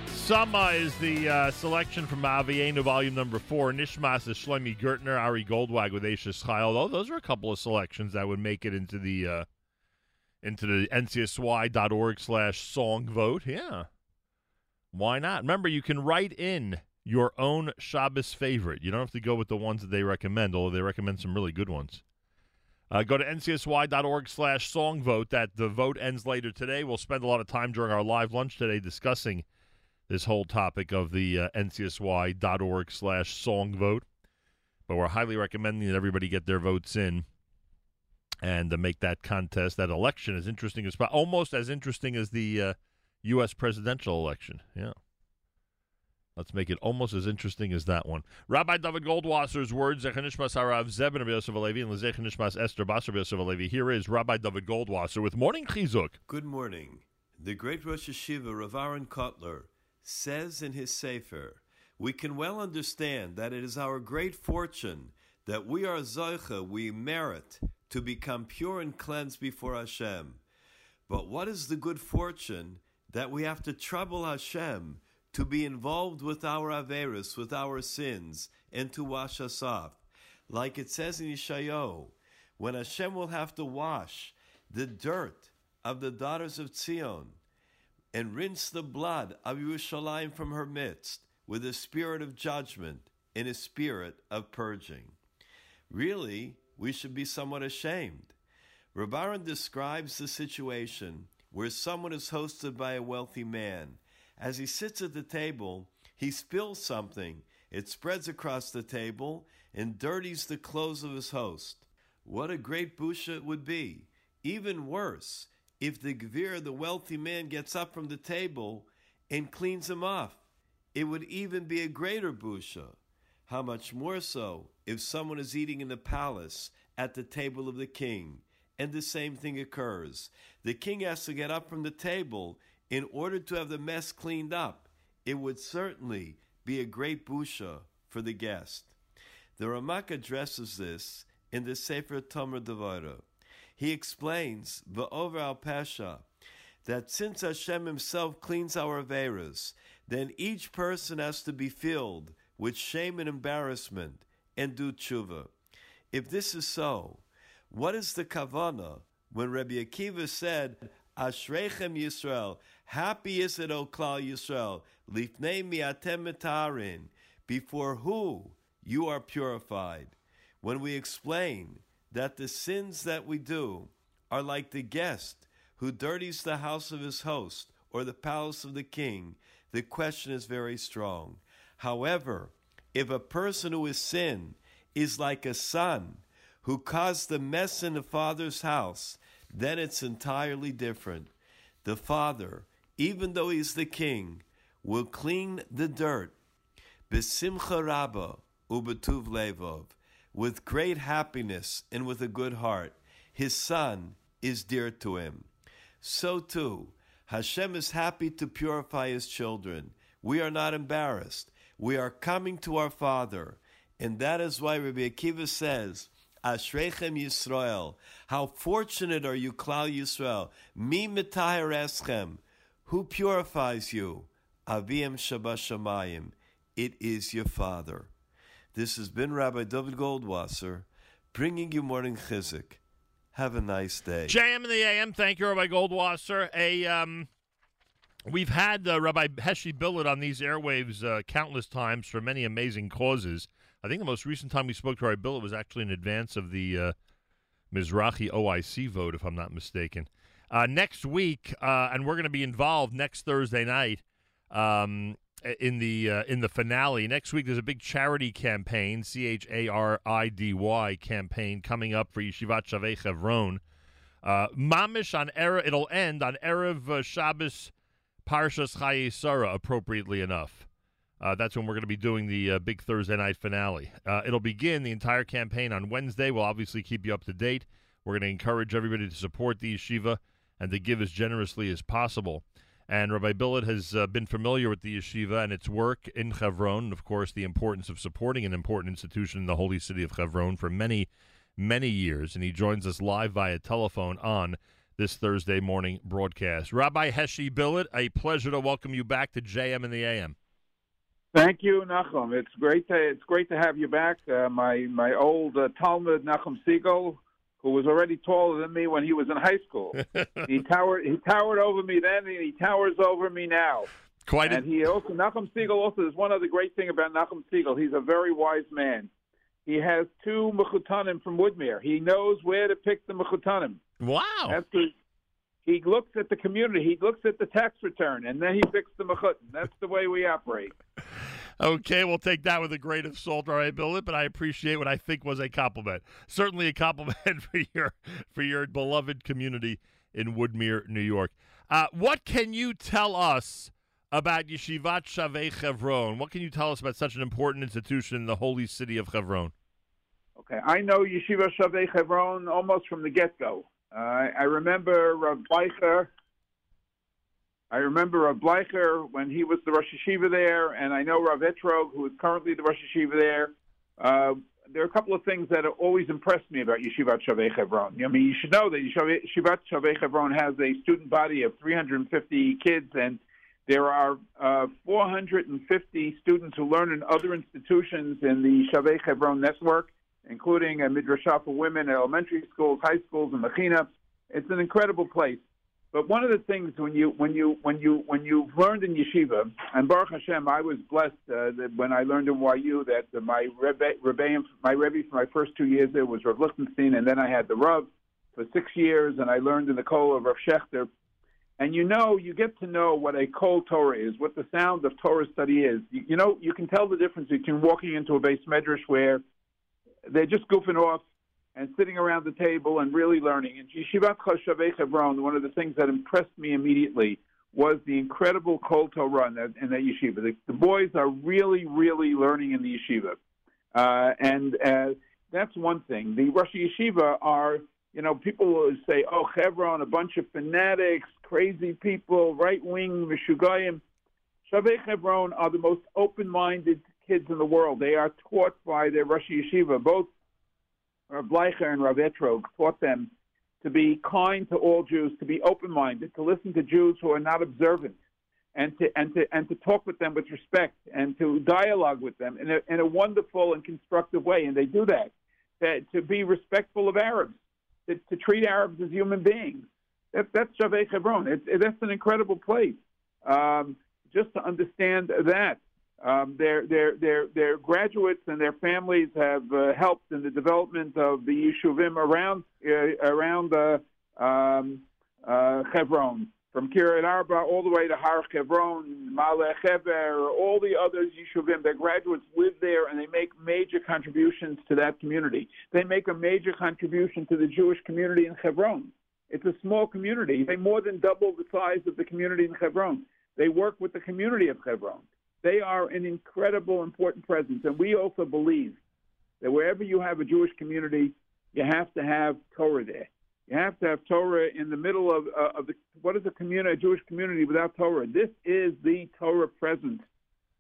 Sama is the uh, selection from Aviena, volume number four. Nishmas is Shlomi Gertner, Ari Goldwag with Eishes Chayil. Oh, those are a couple of selections that would make it into the uh, into the ncsy.org slash song vote. Yeah. Why not? Remember, you can write in your own Shabbos favorite. You don't have to go with the ones that they recommend, although they recommend some really good ones. Uh, go to ncsy.org slash song vote. That the vote ends later today. We'll spend a lot of time during our live lunch today discussing this whole topic of the uh, ncsy.org slash song vote. But we're highly recommending that everybody get their votes in and uh, make that contest, that election, as interesting as almost as interesting as the uh, U.S. presidential election. Yeah. Let's make it almost as interesting as that one. Rabbi David Goldwasser's words, Zechanishmas Harav Rabbi Yosef Alevi, and Zechanishmas Esther Bas Rabbi Yosef Alevi. Here is Rabbi David Goldwasser with Morning Chizuk. Good morning. The great Rosh Hashiva, Rav Aaron Kotler, says in his Sefer, we can well understand that it is our great fortune that we are Zoicha, we merit to become pure and cleansed before Hashem. But what is the good fortune that we have to trouble Hashem to be involved with our Averis, with our sins, and to wash us off? Like it says in Yeshayahu, when Hashem will have to wash the dirt of the daughters of Zion and rinse the blood of Yerushalayim from her midst with a spirit of judgment and a spirit of purging. Really, we should be somewhat ashamed. Rabbaran describes the situation where someone is hosted by a wealthy man. As he sits at the table, he spills something. It spreads across the table and dirties the clothes of his host. What a great busha it would be. Even worse, if the gvir, the wealthy man, gets up from the table and cleans him off. It would even be a greater busha. How much more so if someone is eating in the palace at the table of the king, and the same thing occurs. The king has to get up from the table in order to have the mess cleaned up. It would certainly be a great busha for the guest. The Ramak addresses this in the Sefer Tomer Devara. He explains, Va'over al Pesha, that since Hashem himself cleans our Averas, then each person has to be filled with shame and embarrassment and do tshuva. If this is so, what is the kavana when Rabbi Akiva said, Ashrechem Yisrael, happy is it, O Klal Yisrael, lifnei miatem mitarin, before who you are purified. When we explain that the sins that we do are like the guest who dirties the house of his host or the palace of the king, the question is very strong. However, if a person who is sin is like a son who caused the mess in the father's house, then it's entirely different. The father, even though he's the king, will clean the dirt, besimcha rabba ubetuv with great happiness and with a good heart. His son is dear to him. So too, Hashem is happy to purify his children. We are not embarrassed. We are coming to our Father. And that is why Rabbi Akiva says, Ashrechem Yisrael, how fortunate are you, Klal Yisrael. Mi mitaher eschem, who purifies you? Avim Shabashamayim, it is your Father. This has been Rabbi David Goldwasser, bringing you morning chizuk. Have a nice day. JM in the AM. Thank you, Rabbi Goldwasser. A um, we've had uh, Rabbi Heshi Billet on these airwaves uh, countless times for many amazing causes. I think the most recent time we spoke to Rabbi Billet was actually in advance of the uh, Mizrahi OIC vote, if I'm not mistaken. Uh, next week, uh, and we're going to be involved next Thursday night um, in the uh, in the finale. Next week, there's a big charity campaign, C H A R I D Y campaign coming up for Yeshivat Shavei Chevron. Uh, Mamish on era, it'll end on erev uh, Shabbos Parshas Chaye Sarah, appropriately enough. Uh, that's when we're going to be doing the uh, big Thursday night finale. Uh, it'll begin the entire campaign on Wednesday. We'll obviously keep you up to date. We're going to encourage everybody to support the yeshiva and to give as generously as possible. And Rabbi Billet has uh, been familiar with the yeshiva and its work in Chevron, and of course, the importance of supporting an important institution in the holy city of Chevron for many, many years. And he joins us live via telephone on this Thursday morning broadcast. Rabbi Heshi Billet, a pleasure to welcome you back to JM and the AM. Thank you, Nachum. It's great to it's great to have you back. Uh, my my old uh, Talmud Nachum Segal, who was already taller than me when he was in high school. he towered he towered over me then, and he towers over me now. Quite. And he also Nachum Segal also is one other great thing about Nachum Segal. He's a very wise man. He has two mechutanim from Woodmere. He knows where to pick the mechutanim. Wow. That's the, he looks at the community. He looks at the tax return, and then he picks the mechutin. That's the way we operate. Okay, we'll take that with a grain of salt, all right, Billet. But I appreciate what I think was a compliment. Certainly a compliment for your for your beloved community in Woodmere, New York. Uh, what can you tell us about Yeshivat Shavei Chevron? What can you tell us about such an important institution in the holy city of Chevron? Okay, I know Yeshiva Shavei Chevron almost from the get-go. I remember Rav Bleicher. I remember Rav Bleicher when he was the Rosh Yeshiva there, and I know Rav Etrog, who is currently the Rosh Yeshiva there. Uh, there are a couple of things that always impressed me about Yeshivat Shavei Chevron. I mean, you should know that Yeshivat Shavei Chevron has a student body of 350 kids, and there are uh, 450 students who learn in other institutions in the Shavei Chevron network, including a Midrashah for women, elementary schools, high schools, and Mechina. It's an incredible place. But one of the things when you when you when you when you've learned in yeshiva, and Baruch Hashem, I was blessed uh, that when I learned in YU that my rebbe, rebbe, my rebbe for my first two years there was Rav Lichtenstein, and then I had the Rav for six years, and I learned in the Kol of Rav Schechter. And you know, you get to know what a Kol Torah is, what the sound of Torah study is. You, you know, you can tell the difference between walking into a base medrash where they're just goofing off and sitting around the table and really learning. And Yeshivat Chashavei Chevron, one of the things that impressed me immediately was the incredible Kol Torah in that, in that yeshiva. The, the boys are really, really learning in the yeshiva. Uh, and uh, that's one thing. The Rosh Yeshiva are, you know, people will say, oh, Chevron, a bunch of fanatics, crazy people, right wing, Meshugayim. Shavei Chevron are the most open minded kids in the world. They are taught by their Rosh Yeshiva, both Rav Bleicher and Rav Etrog taught them to be kind to all Jews, to be open-minded, to listen to Jews who are not observant, and to and to and to talk with them with respect, and to dialogue with them in a in a wonderful and constructive way. And they do that. that to be respectful of Arabs, to, to treat Arabs as human beings. That, that's Shavei Hebron. It, it, that's an incredible place. Um, just to understand that. Um, their, their, their, their graduates and their families have uh, helped in the development of the yeshuvim around, uh, around uh, um, uh, Hebron, from Kiryat Arba all the way to Har Hebron, Malech Heber, all the other yeshuvim. Their graduates live there and they make major contributions to that community. They make a major contribution to the Jewish community in Hebron. It's a small community. They more than double the size of the community in Hebron. They work with the community of Hebron. They are an incredible, important presence. And we also believe that wherever you have a Jewish community, you have to have Torah there. You have to have Torah in the middle of, uh, of the, what is a community, a Jewish community without Torah? This is the Torah presence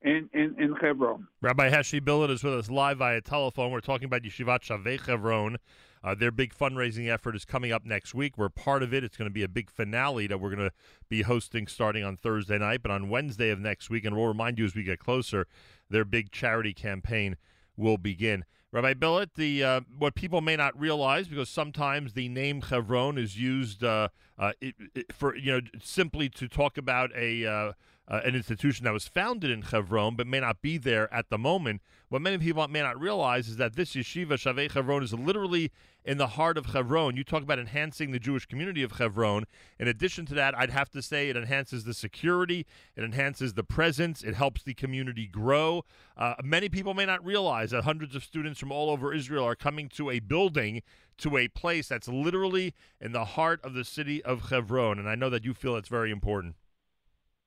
in, in, in Hebron. Rabbi Heshi Billet is with us live via telephone. We're talking about Yeshivat Shavei Chevron. Uh, their big fundraising effort is coming up next week. We're part of it. It's going to be a big finale that we're going to be hosting starting on Thursday night. But on Wednesday of next week, and we'll remind you as we get closer, their big charity campaign will begin. Rabbi Billet, the uh, what people may not realize because sometimes the name Chevron is used uh, uh, it, it, for you know simply to talk about a uh, an institution that was founded in Chevron but may not be there at the moment. What many people may not realize is that this yeshiva Shavei Chevron is literally in the heart of Chevron. You talk about enhancing the Jewish community of Chevron. In addition to that, I'd have to say it enhances the security, it enhances the presence, it helps the community grow. Uh, many people may not realize that hundreds of students from all over Israel are coming to a building, to a place that's literally in the heart of the city of Chevron. And I know that you feel it's very important.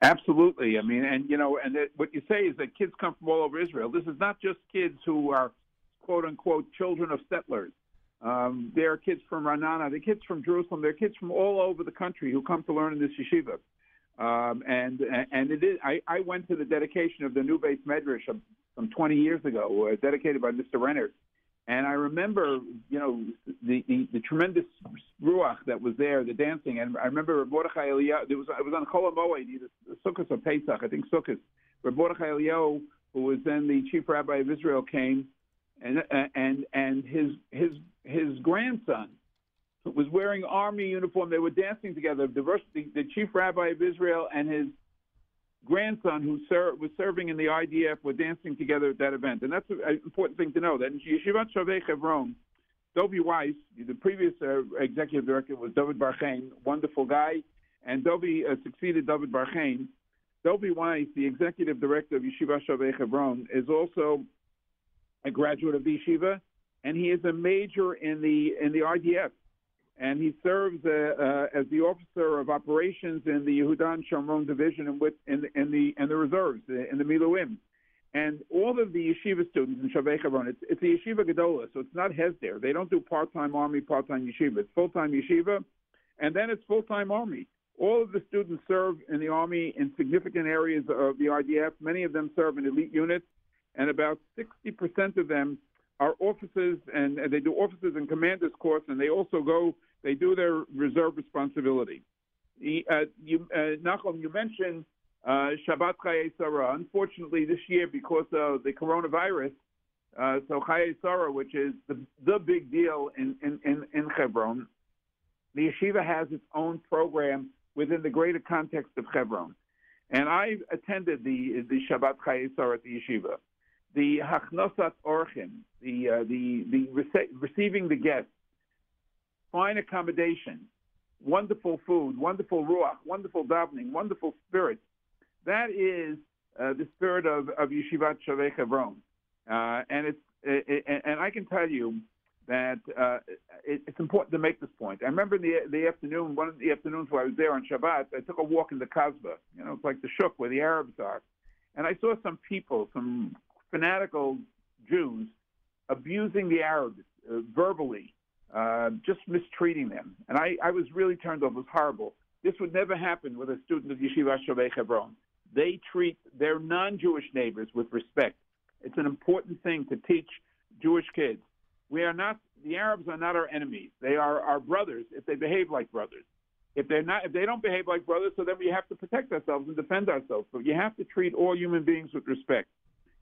Absolutely. I mean, and you know, and it, what you say is that kids come from all over Israel. This is not just kids who are quote unquote children of settlers. Um, there are kids from Ra'anana, there are kids from Jerusalem, there are kids from all over the country who come to learn in this yeshiva. Um, and and it is. I, I went to the dedication of the new base medrash some 20 years ago, uh, dedicated by Mr. Renner, and I remember, you know, the, the, the tremendous ruach that was there, the dancing, and I remember Mordechai Eliyahu. There was it was on Chol Hamoed, either Sukkot or Pesach, I think Sukkot. Where Mordechai Eliyahu, who was then the chief rabbi of Israel, came, and and and his his his grandson was wearing army uniform. They were dancing together. The, the, the chief rabbi of Israel and his grandson, who ser- was serving in the IDF, were dancing together at that event. And that's an important thing to know. That in Yeshivat Shavei Chevron, Dovi Weiss, the previous uh, executive director, was David Barchain, wonderful guy, and Dovi uh, succeeded David Barchain. Dovi Weiss, the executive director of Yeshiva Shavei Chevron, is also a graduate of the yeshiva, and he is a major in the in the IDF. And he serves uh, uh, as the officer of operations in the Yehudan Shomron division in, with, in, the, in the in the reserves in the Miluim. And all of the yeshiva students in Shavei Chevron, it's, it's a yeshiva gedola, so it's not hesder. They don't do part-time army, part-time yeshiva. It's full-time yeshiva, and then it's full-time army. All of the students serve in the army in significant areas of the IDF. Many of them serve in elite units, and about 60% of them are officers, and, and they do officers and commanders course, and they also go, they do their reserve responsibility. The, uh, you, uh, Nachum, you mentioned uh, Shabbat Chayei Sarah. Unfortunately, this year, because of the coronavirus, uh, so Chayei Sarah, which is the, the big deal in, in, in, in Hebron, the yeshiva has its own program within the greater context of Hebron. And I attended the, the Shabbat Chayei Sarah at the yeshiva. The Hachnosat Orchim, the, uh, the, the rece- receiving the guests, fine accommodation, wonderful food, wonderful ruach, wonderful davening, wonderful spirit. That is uh, the spirit of, of Yeshivat Shavei Hebron. Uh, and it's it, and I can tell you that uh, it, it's important to make this point. I remember in the the afternoon, one of the afternoons where I was there on Shabbat, I took a walk in the Kasbah. You know, it's like the Shuk where the Arabs are, and I saw some people, some fanatical Jews, abusing the Arabs uh, verbally, uh, just mistreating them. And I, I was really turned off. It was horrible. This would never happen with a student of Yeshiva Shavei Hebron. They treat their non-Jewish neighbors with respect. It's an important thing to teach Jewish kids. We are not the Arabs are not our enemies. They are our brothers if they behave like brothers. If they're not if they don't behave like brothers, so then we have to protect ourselves and defend ourselves. But you have to treat all human beings with respect.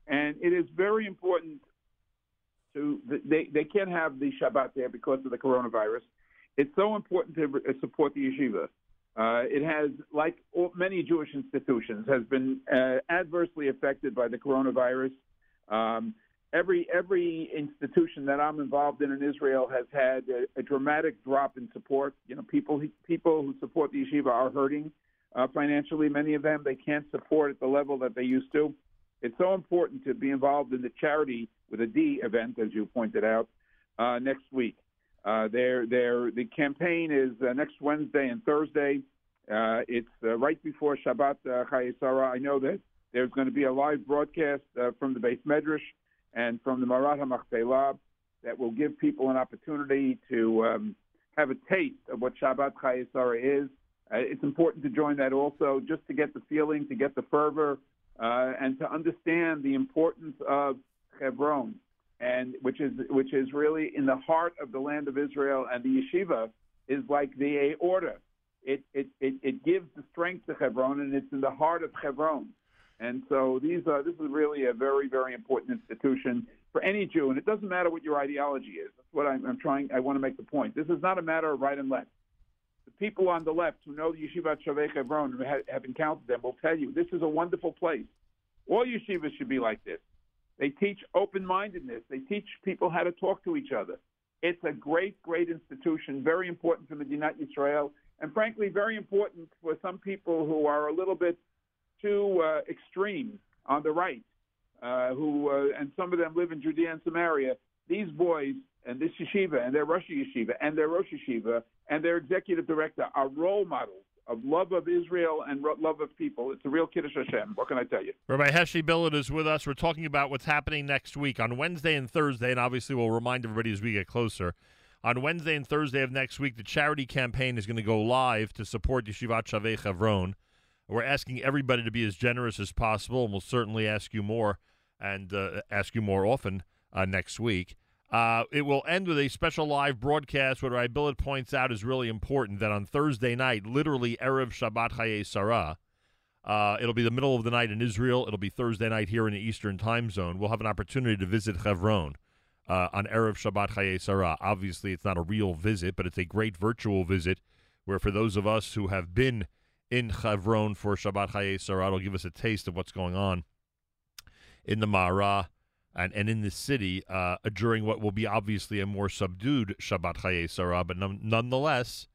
And it is very important to they they can't have the Shabbat there because of the coronavirus. It's so important to support the yeshiva. Uh, it has, like all, many Jewish institutions, has been uh, adversely affected by the coronavirus. Um, every every institution that I'm involved in in Israel has had a, a dramatic drop in support. You know, people people who support the yeshiva are hurting uh, financially. Many of them they can't support at the level that they used to. It's so important to be involved in the charity with a D event, as you pointed out, uh, next week. Uh, the campaign is uh, next Wednesday and Thursday. Uh, it's uh, right before Shabbat uh, Chayei Sarah. I know that there's going to be a live broadcast uh, from the base Medrash and from the Me'arat HaMachpelah that will give people an opportunity to um, have a taste of what Shabbat Chayei Sarah is. Uh, it's important to join that also, just to get the feeling, to get the fervor, uh, and to understand the importance of Hebron, and which is which is really in the heart of the land of Israel, and the yeshiva is like the aorta. It it, it, it gives the strength to Hebron, and it's in the heart of Hebron. And so these are this is really a very very important institution for any Jew, and it doesn't matter what your ideology is. That's what I'm, I'm trying. I want to make the point. This is not a matter of right and left. People on the left who know the Yeshivat Shavei Hebron and have, have encountered them will tell you this is a wonderful place. All yeshivas should be like this. They teach open mindedness. They teach people how to talk to each other. It's a great, great institution, very important for Medinat Yisrael, and frankly, very important for some people who are a little bit too uh, extreme on the right, uh, who uh, and some of them live in Judea and Samaria. These boys and this yeshiva and their Rosh Yeshiva and their Rosh Yeshiva and their executive director are role models of love of Israel and love of people. It's a real Kiddush Hashem. What can I tell you? Rabbi Heshi Billet is with us. We're talking about what's happening next week on Wednesday and Thursday, and obviously we'll remind everybody as we get closer. On Wednesday and Thursday of next week, the charity campaign is going to go live to support Yeshivat Shavei Chevron. We're asking everybody to be as generous as possible, and we'll certainly ask you more and uh, ask you more often uh, next week. Uh, it will end with a special live broadcast. Rabbi Billet points out is really important that on Thursday night, literally Erev Shabbat Chayei Sarah, uh, it'll be the middle of the night in Israel. It'll be Thursday night here in the Eastern time zone. We'll have an opportunity to visit Hebron uh, on Erev Shabbat Chayei Sarah. Obviously, it's not a real visit, but it's a great virtual visit where for those of us who have been in Hebron for Shabbat Chayei Sarah, it'll give us a taste of what's going on in the Mara and, and in the city uh, during what will be obviously a more subdued Shabbat Chayei Sarah, but none, nonetheless,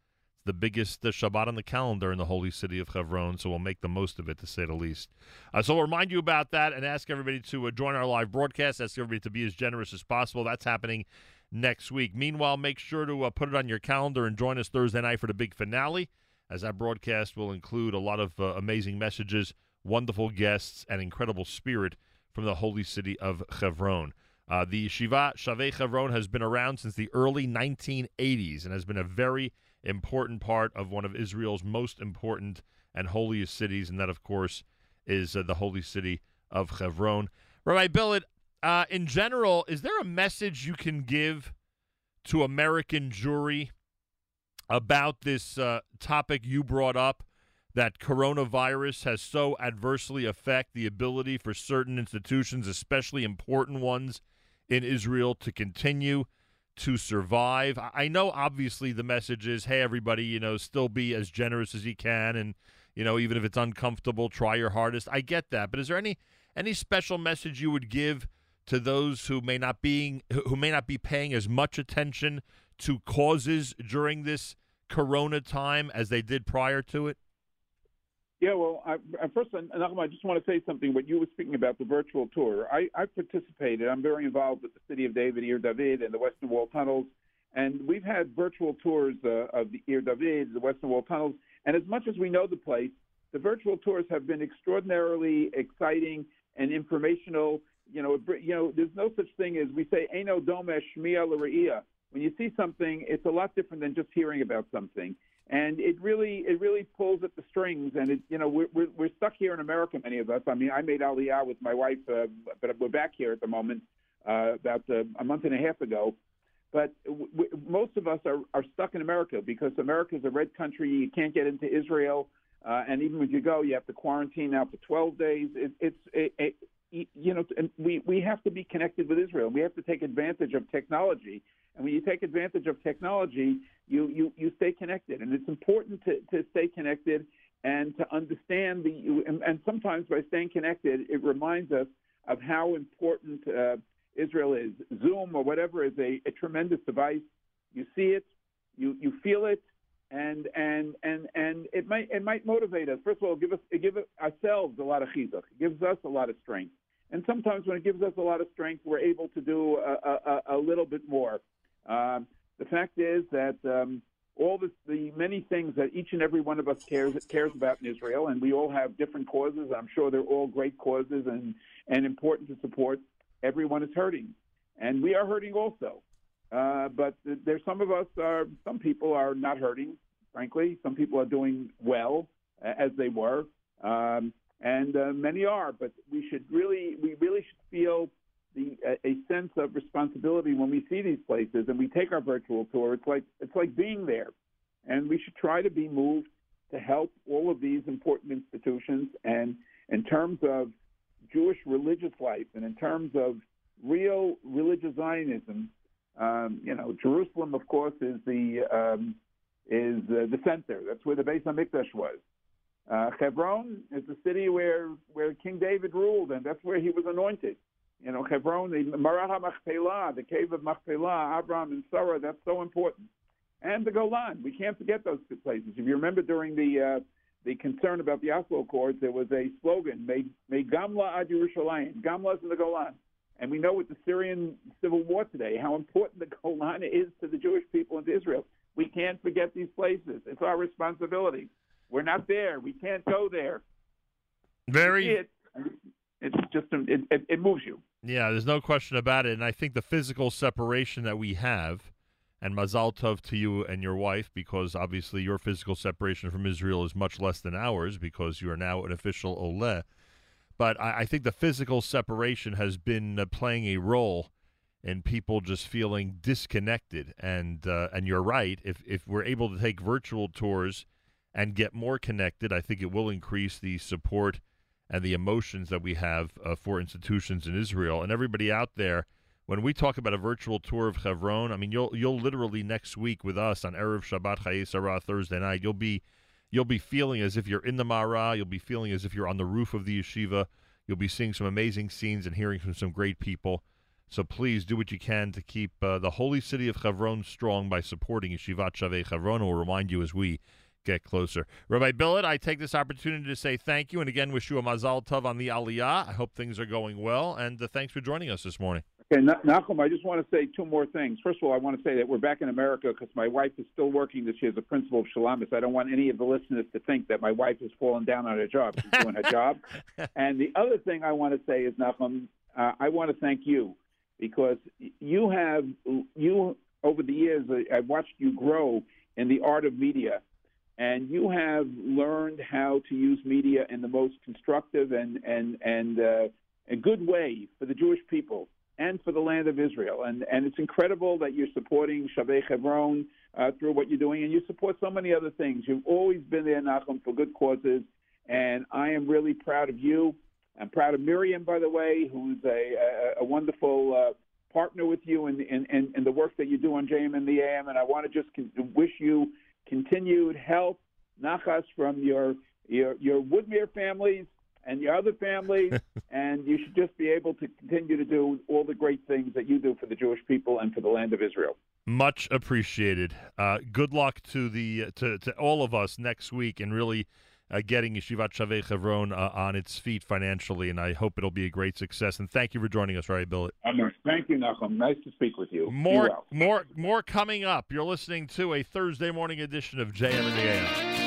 the biggest uh, Shabbat on the calendar in the holy city of Hebron, so we'll make the most of it, to say the least. Uh, so we'll remind you about that and ask everybody to uh, join our live broadcast, ask everybody to be as generous as possible. That's happening next week. Meanwhile, make sure to uh, put it on your calendar and join us Thursday night for the big finale, as that broadcast will include a lot of uh, amazing messages, wonderful guests, and incredible spirit from the holy city of Chevron. Uh, the Shiva Shavei Chevron has been around since the early 1980s and has been a very important part of one of Israel's most important and holiest cities, and that, of course, is uh, the holy city of Chevron. Rabbi Billet, uh, in general, is there a message you can give to American Jewry about this uh, topic you brought up? That coronavirus has so adversely affect the ability for certain institutions, especially important ones in Israel, to continue to survive. I- know, obviously, the message is, "Hey, everybody, you know, still be as generous as you can, and you know, even if it's uncomfortable, try your hardest." I get that, but is there any any special message you would give to those who may not being who may not be paying as much attention to causes during this Corona time as they did prior to it? Yeah, well, I, first, Nachum, I just want to say something. What you were speaking about the virtual tour, I, I participated. I'm very involved with the City of David, Ir David, and the Western Wall tunnels, and we've had virtual tours uh, of the Ir David, the Western Wall tunnels. And as much as we know the place, the virtual tours have been extraordinarily exciting and informational. You know, it you know, there's no such thing as we say "Eno domesh shmia l're'ia." When you see something, it's a lot different than just hearing about something and it really it really pulls at the strings. And it you know we're we're, we're stuck here in america many of us. I mean i made aliyah with my wife uh, but we're back here at the moment uh, about uh, a month and a half ago. But w- w- most of us are, are stuck in america because america is a red country. You can't get into israel. Uh, and even when you go you have to quarantine now for 12 days. It, it's it, it, you know and we we have to be connected with israel. We have to take advantage of technology and when you take advantage of technology, you, you, you stay connected. And it's important to, to stay connected and to understand the, and, and sometimes by staying connected, it reminds us of how important uh, Israel is. Zoom or whatever is a, a tremendous device. You see it, you, you feel it, and and and and it might it might motivate us. First of all, give us give ourselves a lot of chizuk. It gives us a lot of strength. And sometimes when it gives us a lot of strength, we're able to do a, a, a little bit more. Um, the fact is that um, all this, the many things that each and every one of us cares cares about in Israel, and we all have different causes. I'm sure they're all great causes and and important to support. Everyone is hurting, and we are hurting also. Uh, but there's some of us are some people are not hurting. Frankly, some people are doing well uh, as they were, um, and uh, many are. But we should really we really should feel the a, a sense of responsibility when we see these places and we take our virtual tour. It's like it's like being there, and we should try to be moved to help all of these important institutions. And in terms of Jewish religious life, and in terms of real religious Zionism, um, you know, Jerusalem, of course, is the um, is uh, the center. That's where the Beis Hamikdash was. Uh, Hebron is the city where where King David ruled, and that's where he was anointed. You know, Hebron, the Me'arat HaMachpelah, the cave of Machpelah, Abraham and Sarah, that's so important. And the Golan, we can't forget those two places. If you remember during the uh, the concern about the Oslo Accords, there was a slogan, "May, may Gamla ad Yerushalayim." Gamla's in the Golan, and we know with the Syrian civil war today how important the Golan is to the Jewish people and to Israel. We can't forget these places. It's our responsibility. We're not there. We can't go there. Very. It, it's just it, it, it moves you. Yeah, there's no question about it. And I think the physical separation that we have, and Mazal Tov to you and your wife, because obviously your physical separation from Israel is much less than ours because you are now an official Oleh. But I, I think the physical separation has been uh, playing a role in people just feeling disconnected. And uh, and you're right. If if we're able to take virtual tours and get more connected, I think it will increase the support and the emotions that we have uh, for institutions in Israel and everybody out there. When we talk about a virtual tour of Hebron, I mean you'll you'll literally next week with us on erev Shabbat Chayei Thursday night, you'll be you'll be feeling as if you're in the Mara. You'll be feeling as if you're on the roof of the yeshiva. You'll be seeing some amazing scenes and hearing from some great people. So please do what you can to keep uh, the holy city of Hebron strong by supporting Yeshivat Shavei Hebron. We'll remind you as we get closer. Rabbi Billet, I take this opportunity to say thank you and again wish you a mazal tov on the aliyah. I hope things are going well, and uh, thanks for joining us this morning. Okay, Na- Nachum, I just want to say two more things. First of all, I want to say that we're back in America because my wife is still working this year as a principal of Shulamith. I don't want any of the listeners to think that my wife has fallen down on her job. She's doing her job. And the other thing I want to say is, Nachum, uh, I want to thank you because you have, you, over the years, uh, I've watched you grow in the art of media. And you have learned how to use media in the most constructive and, and, and uh, a good way for the Jewish people and for the land of Israel. And and it's incredible that you're supporting Shavei Hebron uh, through what you're doing, and you support so many other things. You've always been there, Nachum, for good causes, and I am really proud of you. I'm proud of Miriam, by the way, who's a a, a wonderful uh, partner with you in, in in in the work that you do on JM and the AM. And I want to just wish you continued health, nachas from your your your Woodmere families and your other families, and you should just be able to continue to do all the great things that you do for the Jewish people and for the land of Israel. Much appreciated. Uh, good luck to the to, to all of us next week, and really uh, getting Yeshivat Shavei Chevron uh, on its feet financially. And I hope it'll be a great success. And thank you for joining us, Ray Billet. Thank you, Nachum. Nice to speak with you. More, more, more coming up. You're listening to a Thursday morning edition of JM and the AM.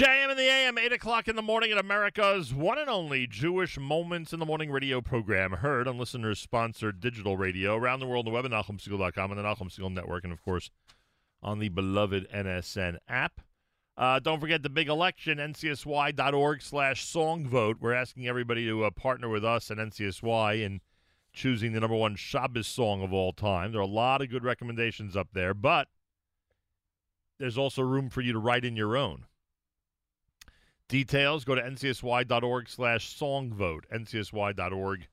JM in the AM, 8 o'clock in the morning at America's one and only Jewish Moments in the Morning radio program, heard on listeners sponsored digital radio around the world on the web at NachumSegal.com and the Nachum Segal Network, and of course on the beloved NSN app. Uh, don't forget the big election, ncsy.org slash song vote. We're asking everybody to uh, partner with us and NCSY in choosing the number one Shabbos song of all time. There are a lot of good recommendations up there, but there's also room for you to write in your own. Details, go to ncsy.org slash songvote, ncsy.org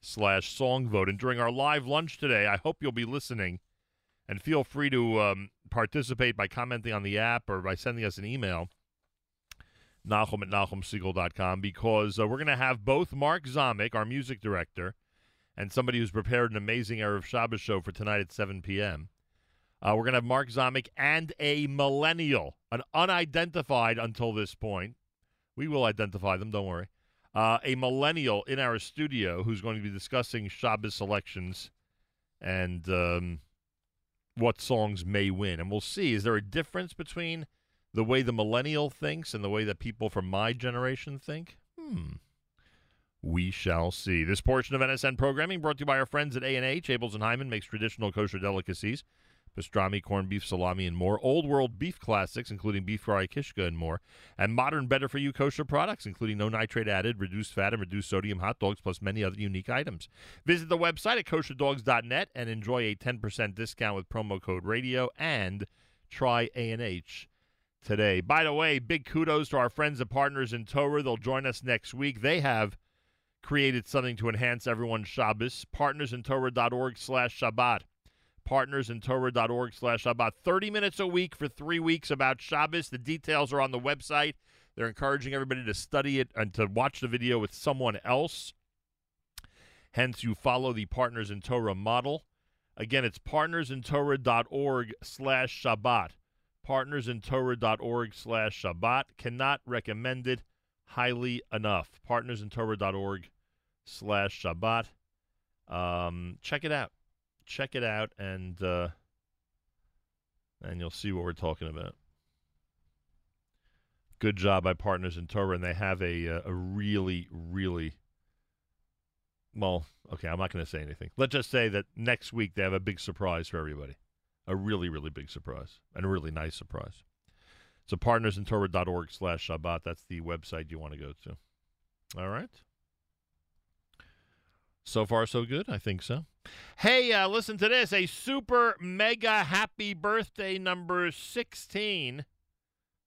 slash songvote. And during our live lunch today, I hope you'll be listening and feel free to um, participate by commenting on the app or by sending us an email, Nachum at NachumSegal.com, because uh, we're going to have both Mark Zomick, our music director, and somebody who's prepared an amazing Erev Shabbos show for tonight at 7 p.m. Uh, we're going to have Mark Zomick and a millennial, an unidentified until this point. We will identify them, don't worry. Uh, a millennial in our studio who's going to be discussing Shabbos selections and um, what songs may win. And we'll see. Is there a difference between the way the millennial thinks and the way that people from my generation think? Hmm. We shall see. This portion of NSN programming brought to you by our friends at A&H. Abeles and Heymann makes traditional kosher delicacies pastrami, corned beef, salami, and more. Old world beef classics, including beef fry, kishka, and more. And modern, better for you kosher products, including no nitrate added, reduced fat, and reduced sodium hot dogs, plus many other unique items. Visit the website at kosherdogs.net and enjoy a 10% discount with promo code radio and try A&H today. By the way, big kudos to our friends and partners in Torah. They'll join us next week. They have created something to enhance everyone's Shabbos. Partnersintorah.org slash Shabbat partnersintorah.org slash about 30 minutes a week for three weeks about Shabbos. The details are on the website. They're encouraging everybody to study it and to watch the video with someone else. Hence, you follow the Partners in Torah model. Again, it's partnersintorah.org slash Shabbat. Partnersintorah.org slash Shabbat. Cannot recommend it highly enough. Partnersintorah.org slash Shabbat. Um, check it out check it out and uh, and you'll see what we're talking about. Good job by Partners in Torah, and they have a uh, a really really well. Okay, I'm not going to say anything. Let's just say that next week they have a big surprise for everybody, a really really big surprise and a really nice surprise. So partnersintorah.org slash Shabbat. That's the website you want to go to. All right. So far, so good. I think so. Hey, uh, listen to this. A super mega happy birthday number 16.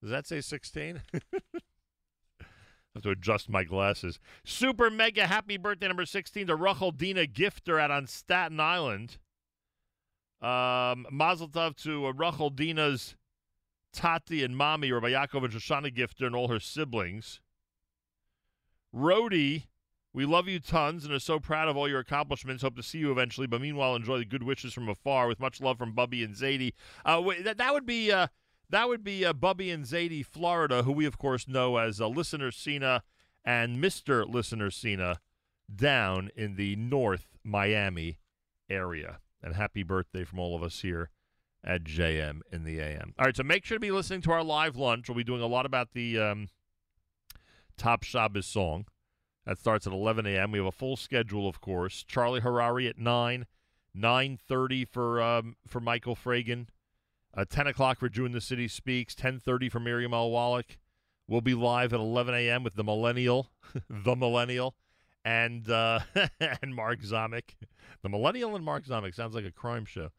Does that say 16? I have to adjust my glasses. Super mega happy birthday number 16 to Rachel Dina Gifter out on Staten Island. Um, Mazel Tov to uh, Rachel Dina's Tati and Mommy, Rabbi Yaakov and Shoshana Gifter, and all her siblings. Rhodey we love you tons and are so proud of all your accomplishments. Hope to see you eventually. But meanwhile, enjoy the good wishes from afar. With much love from Bubby and Zadie. Uh, that that would be uh, that would be uh, Bubby and Zadie, Florida, who we of course know as uh, Listener Cena and Mister Listener Cena down in the North Miami area. And happy birthday from all of us here at JM in the AM. All right, so make sure to be listening to our live lunch. We'll be doing a lot about the um, Top Shabbos song. That starts at 11 a.m. We have a full schedule, of course. Charlie Harari at 9, 9.30 for, um, for Michael Fragin, uh, 10 o'clock for June the City Speaks, 10.30 for Miriam L. Wallach. We'll be live at 11 a.m. with the Millennial, the Millennial, and uh, and Mark Zomick. The Millennial and Mark Zomick sounds like a crime show.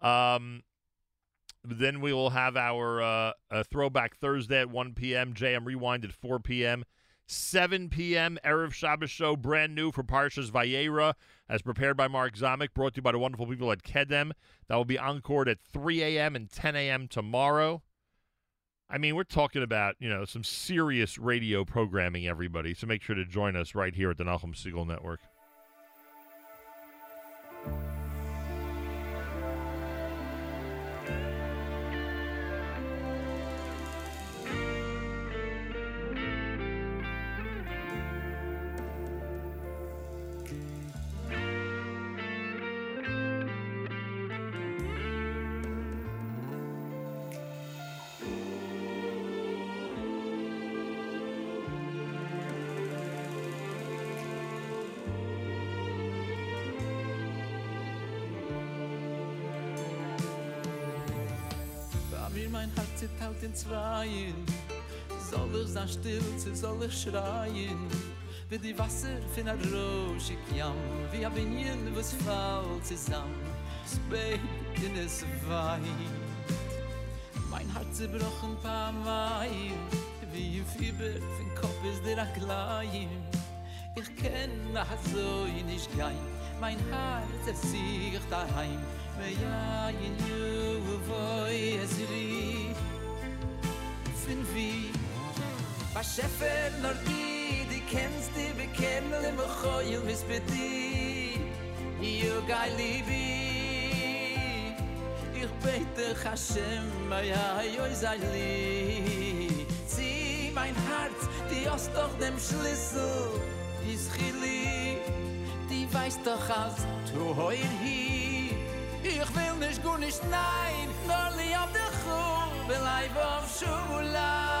Um, then we will have our uh, a Throwback Thursday at 1 p.m., JM Rewind at 4 p.m., 7 p.m. Erev Shabbos show, brand new for Parshas Vayera, as prepared by Mark Zomick, brought to you by the wonderful people at Kedem. That will be encored at 3 a.m. and 10 a.m. tomorrow. I mean, we're talking about, you know, some serious radio programming, everybody. So make sure to join us right here at the Nachum Segal Network. Ich still, sie soll ich schreien. Wie die Wasser von der Roschig Jam Wie ein Binien, was fällt zusammen Bein in es weint Mein Herz zerbrochen paar Mal Wie im Fieber von Kopf ist der Aklein Ich kenn nach so nicht gein Mein Herz es sich daheim. Me ja in you voi es ri Fin vi Ba shefer nor di di kenst di bekennel im khoyl mis beti Yo gai libi Ich bete Hashem mei hayoy zayli Zi mein hart di ost doch dem schlüssel Is khili di weiß doch aus tu heul hi Ich will nicht gut nicht nein nur li auf der khum belayb auf shula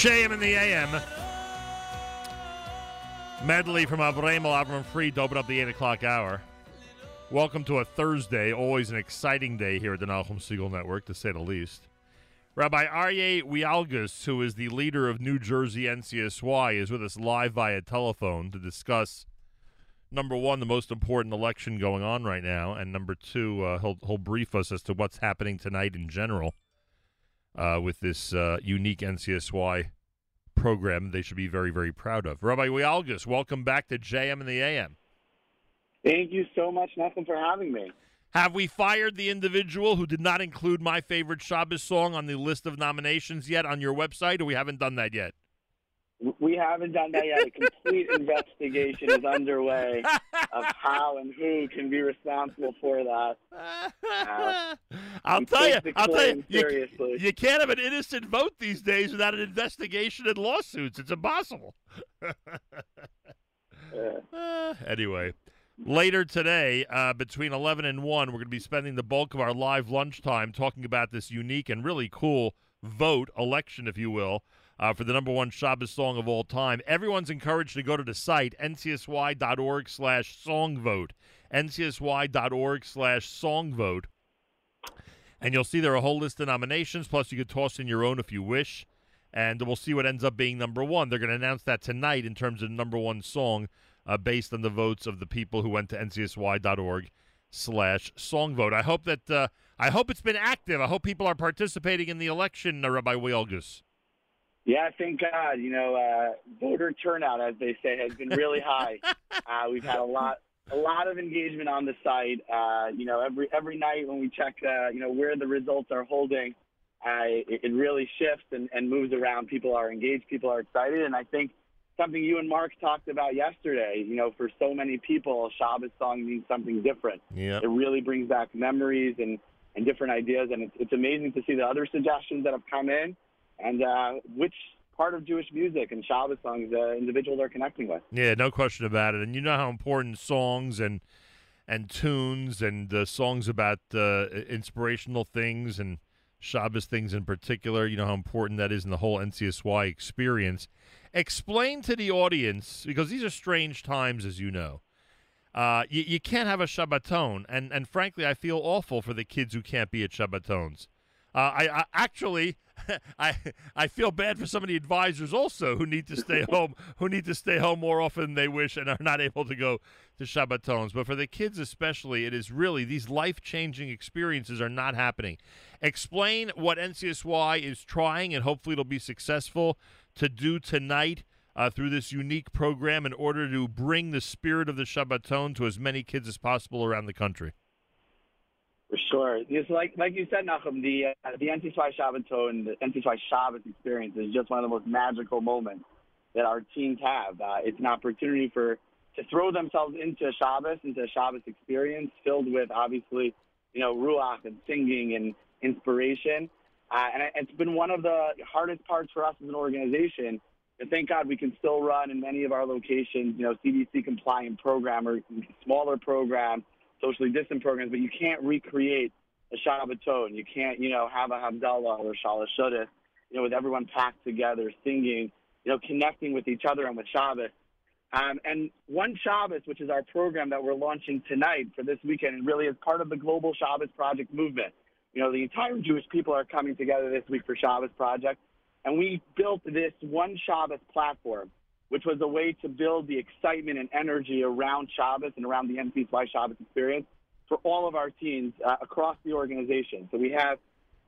JM in the AM. Medley from Avremel Abram Free to up the 8 o'clock hour. Welcome to a Thursday, always an exciting day here at the Nachum Segal Network, to say the least. Rabbi Aryeh Wielgus, who is the leader of New Jersey NCSY, is with us live via telephone to discuss number one, the most important election going on right now, and number two, uh, he'll he'll brief us as to what's happening tonight in general uh, with this uh, unique NCSY program. They should be very very proud of. Rabbi Wielgus, welcome back to JM and the AM. Thank you so much, Nathan, for having me. Have we fired the individual who did not include my favorite Shabbos song on the list of nominations yet on your website, or we haven't done that yet? We haven't done that yet. A complete investigation is underway of how and who can be responsible for that. Uh, I'll tell you, I'll tell you, you, you can't have an innocent vote these days without an investigation and lawsuits. It's impossible. Uh, anyway, later today, uh, between 11 and 1, we're going to be spending the bulk of our live lunchtime talking about this unique and really cool vote, election, if you will, uh, for the number one Shabbos song of all time. Everyone's encouraged to go to the site, ncsy.org slash songvote, ncsy.org slash songvote. And you'll see there are a whole list of nominations, plus you could toss in your own if you wish. And we'll see what ends up being number one. They're going to announce that tonight in terms of number one song uh, based on the votes of the people who went to ncsy.org slash songvote. I hope that uh, I hope it's been active. I hope people are participating in the election, uh, Rabbi Wielgus. Yeah, thank God. You know, uh, voter turnout, as they say, has been really high. uh, we've had a lot, a lot of engagement on the site. Uh, you know, every every night when we check, uh, you know, where the results are holding, uh, it, it really shifts and, and moves around. People are engaged. People are excited, and I think something you and Mark talked about yesterday. You know, for so many people, Shabbos song means something different. Yeah. It really brings back memories and and different ideas, and it's, it's amazing to see the other suggestions that have come in and uh, which part of Jewish music and Shabbos songs individuals are connecting with. Yeah, no question about it. And you know how important songs and and tunes and uh, songs about uh, inspirational things and Shabbos things in particular. You know how important that is in the whole NCSY experience. Explain to the audience because these are strange times, as you know. Uh, you, you can't have a Shabbaton, and and frankly, I feel awful for the kids who can't be at Shabbatons. Uh, I, I actually, I I feel bad for some of the advisors also who need to stay home, who need to stay home more often than they wish and are not able to go to Shabbatons. But for the kids especially, it is really these life changing experiences are not happening. Explain what NCSY is trying, and hopefully it'll be successful to do tonight. Uh, through this unique program, in order to bring the spirit of the Shabbaton to as many kids as possible around the country. For sure. Just like like you said, Nachum, the uh, the NCSY Shabbaton, the NCSY Shabbat experience is just one of the most magical moments that our teams have. Uh, it's an opportunity for to throw themselves into Shabbos, into a Shabbos experience filled with obviously, you know, ruach and singing and inspiration. Uh, and it- it's been one of the hardest parts for us as an organization. And thank God we can still run in many of our locations, you know, CDC compliant program or smaller program, socially distant programs, but you can't recreate a Shabbaton. You can't, you know, have a Havdalah or Shalosh Shodis, you know, with everyone packed together, singing, you know, connecting with each other and with Shabbos. Um, and One Shabbos, which is our program that we're launching tonight for this weekend, and really is part of the Global Shabbos Project movement. You know, the entire Jewish people are coming together this week for Shabbos Project, and we built this One Shabbos platform, which was a way to build the excitement and energy around Shabbos and around the NCSY Shabbos experience for all of our teams uh, across the organization. So we have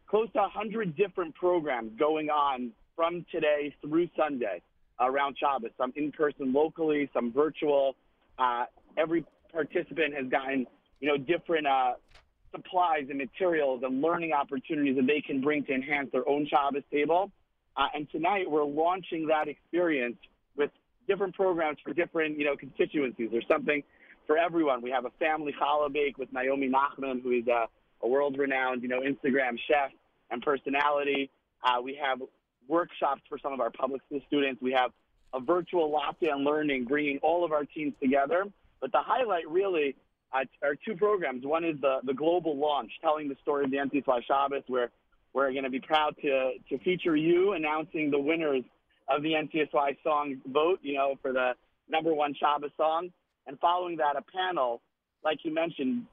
close to 100 different programs going on from today through Sunday around Shabbos, some in person locally, some virtual. Uh, every participant has gotten, you know, different uh, supplies and materials and learning opportunities that they can bring to enhance their own Shabbos table. Uh, and tonight we're launching that experience different programs for different, you know, constituencies. There's something for everyone. We have a family challah bake with Naomi Nachman, who is a, a world-renowned, you know, Instagram chef and personality. Uh, we have workshops for some of our public school students. We have a virtual lockdown learning, bringing all of our teams together. But the highlight really uh, are two programs. One is the, the global launch, telling the story of the NCSY Shabbos, where we're going to be proud to, to feature you announcing the winners of the NCSY song vote, you know, for the number one Shabbos song. And following that, a panel, like you mentioned,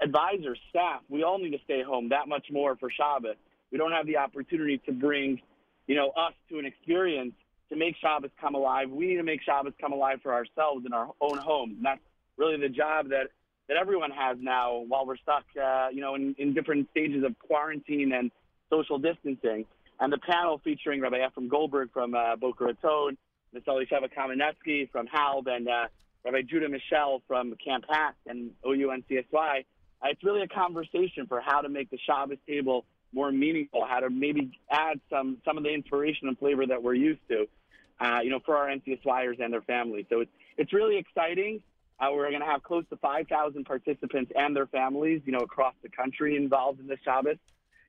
advisors, staff, we all need to stay home that much more for Shabbos. We don't have the opportunity to bring, you know, us to an experience to make Shabbos come alive. We need to make Shabbos come alive for ourselves in our own homes. And that's really the job that, that everyone has now while we're stuck, uh, you know, in, in different stages of quarantine and social distancing. And the panel featuring Rabbi Ephraim Goldberg from uh, Boca Raton, Ms. Elisheva Kamenetsky from HALB, and uh, Rabbi Judah Mischel from Camp HASC and OUNCSY. Uh, it's really a conversation for how to make the Shabbos table more meaningful, how to maybe add some some of the inspiration and flavor that we're used to, uh, you know, for our NCSYers and their families. So it's it's really exciting. Uh, we're going to have close to 5,000 participants and their families, you know, across the country involved in the Shabbos,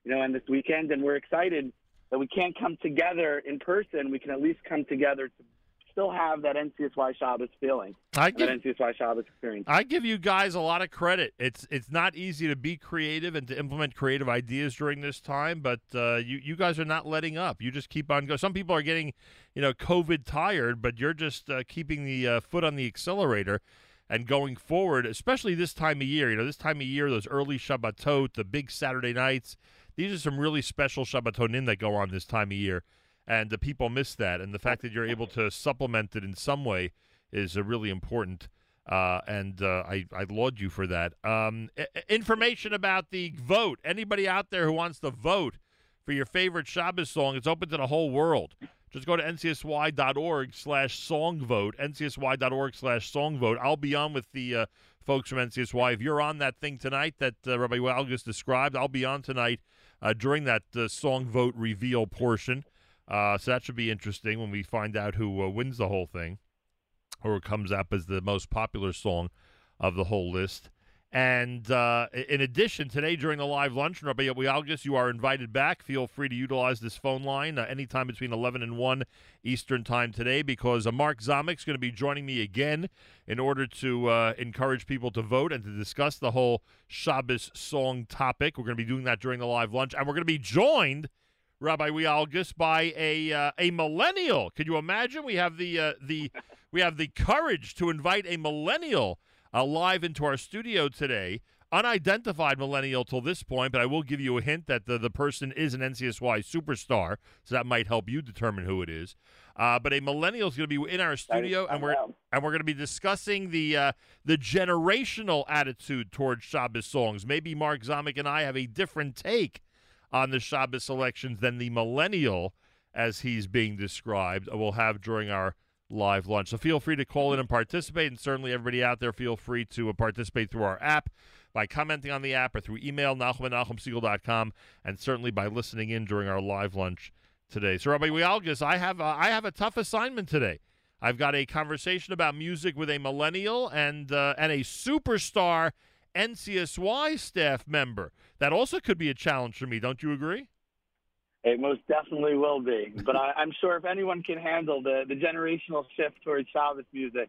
you know, and this weekend. And we're excited that we can't come together in person. We can at least come together to still have that NCSY Shabbos feeling, I give- that NCSY Shabbos experience. I give you guys a lot of credit. It's it's not easy to be creative and to implement creative ideas during this time, but uh, you you guys are not letting up. You just keep on going. Some people are getting, you know, COVID tired, but you're just uh, keeping the uh, foot on the accelerator and going forward. Especially this time of year. You know, this time of year, those early Shabbatot, the big Saturday nights. These are some really special Shabbatonim that go on this time of year, and the people miss that. And the fact that you're able to supplement it in some way is uh, really important. Uh, and uh, I, I laud you for that. Um, information about the vote. Anybody out there who wants to vote for your favorite Shabbos song, it's open to the whole world. Just go to ncsy.org slash song vote, ncsy.org slash song vote. I'll be on with the uh, folks from NCSY. If you're on that thing tonight that uh, Rabbi Wielgus described, I'll be on tonight uh, during that uh, song vote reveal portion. Uh, so that should be interesting when we find out who uh, wins the whole thing or comes up as the most popular song of the whole list. And uh, in addition, today during the live lunch, Rabbi Wielgus, you are invited back. Feel free to utilize this phone line uh, anytime between 11 and 1 Eastern Time today because uh, Mark is going to be joining me again in order to uh, encourage people to vote and to discuss the whole Shabbos song topic. We're going to be doing that during the live lunch. And we're going to be joined Rabbi Wielgus by a uh, a millennial. Could you imagine? We have the uh, the we have the courage to invite a millennial uh, live into our studio today. Unidentified millennial till this point, but I will give you a hint that the, the person is an NCSY superstar, so that might help you determine who it is. Uh, but a millennial is going to be in our studio, and we're and we're going to be discussing the uh, the generational attitude towards Shabbos songs. Maybe Mark Zomick and I have a different take on the Shabbos selections than the millennial, as he's being described, We'll have during our live lunch. So feel free to call in and participate, and certainly everybody out there, feel free to uh, participate through our app by commenting on the app or through email, NachumSegal.com, and certainly by listening in during our live lunch today. So, Rabbi Wielgus, I have a, I have a tough assignment today. I've got a conversation about music with a millennial and uh, and a superstar NCSY staff member. That also could be a challenge for me. Don't you agree? It most definitely will be. But I, I'm sure if anyone can handle the, the generational shift towards Shabbos music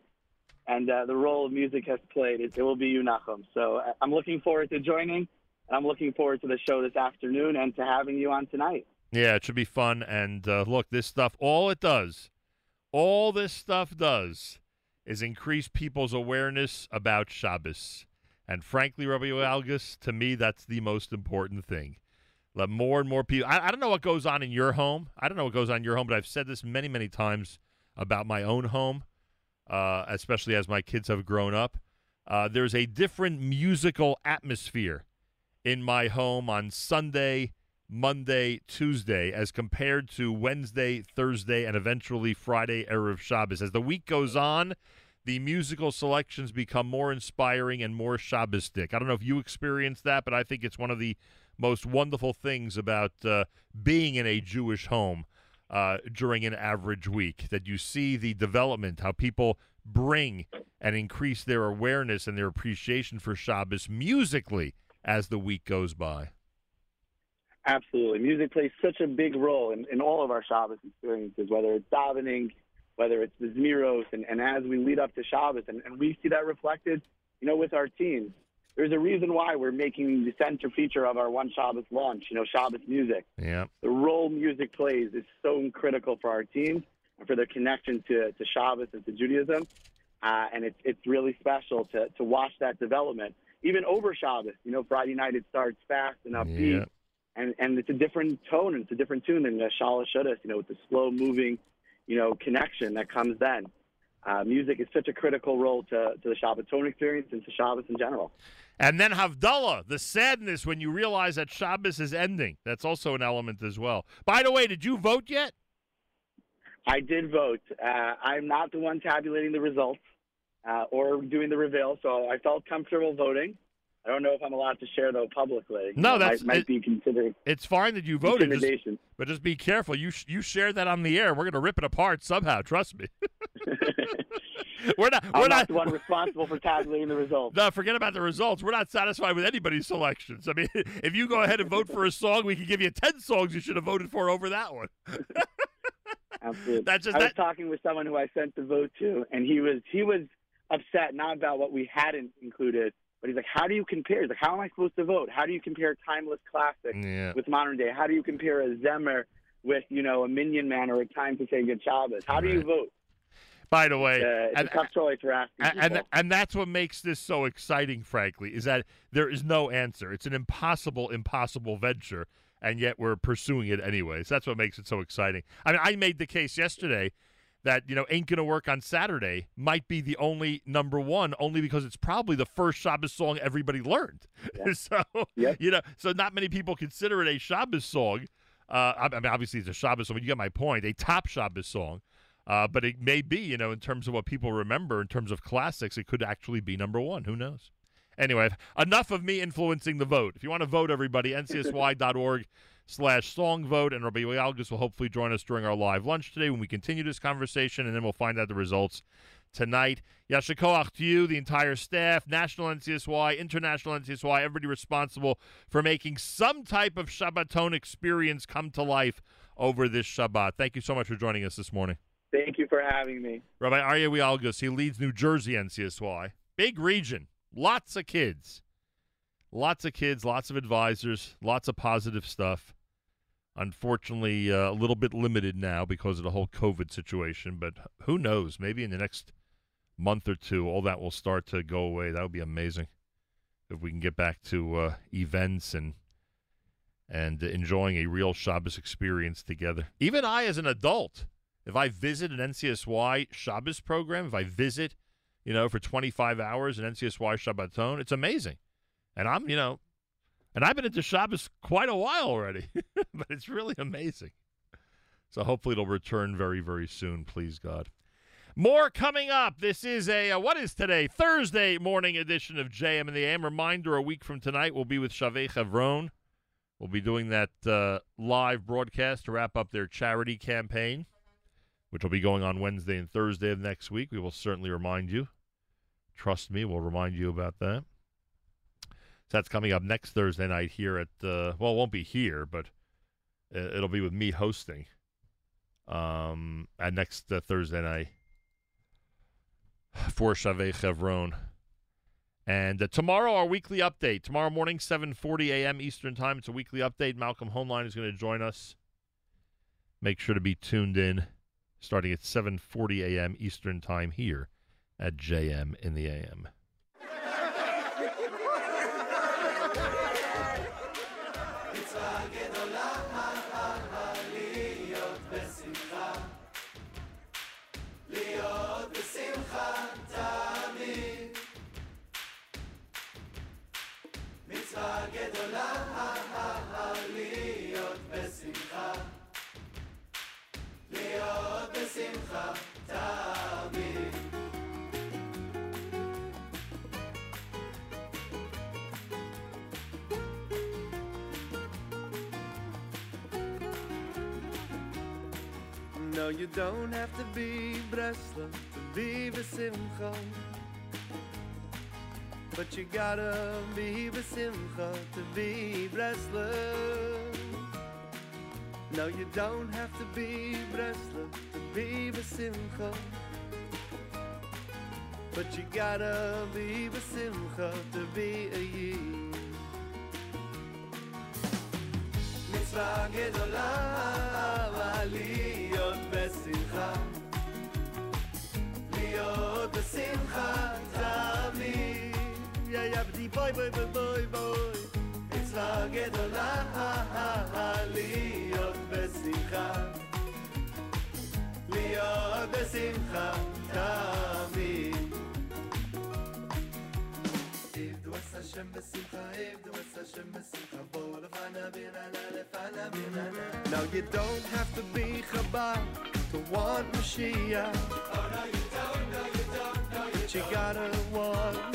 and uh, the role music has played, it, it will be you, Nachum. So I- I'm looking forward to joining. And I'm looking forward to the show this afternoon and to having you on tonight. Yeah, it should be fun. And uh, look, this stuff, all it does, all this stuff does, is increase people's awareness about Shabbos. And frankly, Rabbi Algus, to me, that's the most important thing. Let more and more people. I, I don't know what goes on in your home. I don't know what goes on in your home, but I've said this many, many times about my own home, uh, especially as my kids have grown up. Uh, there's a different musical atmosphere in my home on Sunday, Monday, Tuesday, as compared to Wednesday, Thursday, and eventually Friday, Erev Shabbos. As the week goes on, the musical selections become more inspiring and more Shabbostic. I don't know if you experienced that, but I think it's one of the most wonderful things about uh, being in a Jewish home uh, during an average week that you see the development, how people bring and increase their awareness and their appreciation for Shabbos musically as the week goes by. Absolutely. Music plays such a big role in, in all of our Shabbos experiences, whether it's davening, whether it's the Zmiros, and, and as we lead up to Shabbos. And, and we see that reflected, you know, with our teams. There's a reason why we're making the center feature of our One Shabbos launch, you know, Shabbos music. Yeah. The role music plays is so critical for our teams and for their connection to, to Shabbos and to Judaism. Uh, and it's, it's really special to, to watch that development. Even over Shabbos, you know, Friday night it starts fast and upbeat. Yeah. And, and it's a different tone and it's a different tune than the Shala Shudas, you know, with the slow moving, you know, connection that comes then. Uh, music is such a critical role to, to the Shabbaton experience and to Shabbos in general. And then Havdalah, the sadness when you realize that Shabbos is ending. That's also an element as well. By the way, did you vote yet? I did vote. Uh, I'm not the one tabulating the results uh, or doing the reveal, so I felt comfortable voting. I don't know if I'm allowed to share though publicly. No, that might, might it- be considered. It's fine that you voted, just- but just be careful. You sh- you share that on the air. We're going to rip it apart somehow. Trust me. we're not. I'm We're not not. the one responsible for tabulating the results. No, forget about the results. We're not satisfied with anybody's selections. I mean, if you go ahead and vote for a song, we can give you ten songs you should have voted for over that one. Absolutely. That's just I was that- talking with someone who I sent the vote to, and he was he was upset not about what we hadn't included, but he's like, "How do you compare?" He's like, "How am I supposed to vote? How do you compare timeless classic Yeah. with modern day? How do you compare a Zemmer with you know a Minyan Man or a Time to Say Good Shabbos? How do you vote?" By the way, Uh, and- tough choice for asking and, and and that's what makes this so exciting. Frankly, is that there is no answer. It's an impossible, impossible venture, and yet we're pursuing it anyways. That's what makes it so exciting. I mean, I made the case yesterday that you know ain't gonna work on Saturday might be the only number one, only because it's probably the first Shabbos song everybody learned. so yeah. you know, so not many people consider it a Shabbos song. Uh, I, mean, obviously it's a Shabbos song. But you get my point. A top Shabbos song. Uh, but it may be, you know, in terms of what people remember, in terms of classics, it could actually be number one. Who knows? Anyway, enough of me influencing the vote. If you want to vote, everybody, ncsy.org slash song vote, and Rabbi Algus will hopefully join us during our live lunch today when we continue this conversation, and then we'll find out the results tonight. Yashikoach to you, the entire staff, National NCSY, International NCSY, everybody responsible for making some type of Shabbaton experience come to life over this Shabbat. Thank you so much for joining us this morning. Thank you for having me. Rabbi Aryeh Wielgus, he leads New Jersey NCSY. Big region, lots of kids. Lots of kids, lots of advisors, lots of positive stuff. Unfortunately, uh, a little bit limited now because of the whole COVID situation, but who knows? Maybe in the next month or two, all that will start to go away. That would be amazing if we can get back to uh, events and and enjoying a real Shabbos experience together. Even I, as an adult, if I visit an NCSY Shabbos program, if I visit, you know, for 25 hours an NCSY Shabbaton, it's amazing. And I'm, you know, and I've been at into Shabbos quite a while already, but it's really amazing. So hopefully it'll return very, very soon, please God. More coming up. This is a, uh, what is today? Thursday morning edition of JM and the AM. Reminder a week from tonight, we'll be with Shavei Chevron. We'll be doing that uh, live broadcast to wrap up their charity campaign, which will be going on Wednesday and Thursday of next week. We will certainly remind you. Trust me, we'll remind you about that. So that's coming up next Thursday night here at, uh, well, it won't be here, but it'll be with me hosting um, at next uh, Thursday night for Shavei Chevron And uh, tomorrow, our weekly update. Tomorrow morning, 7:40 a.m. Eastern Time. It's a weekly update. Malcolm Hoenlein is going to join us. Make sure to be tuned in, starting at 7:40 a.m. Eastern Time here at JM in the AM. מצווה גדולה להיות בשמחה להיות בשמחה תמיד No, you don't have to be Breslau to be Besimcha. But you gotta be Besimcha to be Breslau. No, you don't have to be Breslau to be Besimcha. But you gotta be Besimcha to be a Yid. מצווה גדולה להיות בשמחה להיות בשמחה תמיד יא יא בדי בוי בוי בוי בוי בוי מצווה גדולה להיות בשמחה להיות בשמחה תמיד עבדו את השם בשמחה, עבדו את השם בשמחה, בואו לפנה בירנה, לפנה בירנה. Now you don't have to be Chabad to want Mashiach. Oh no you don't, no you don't, no you But you gotta want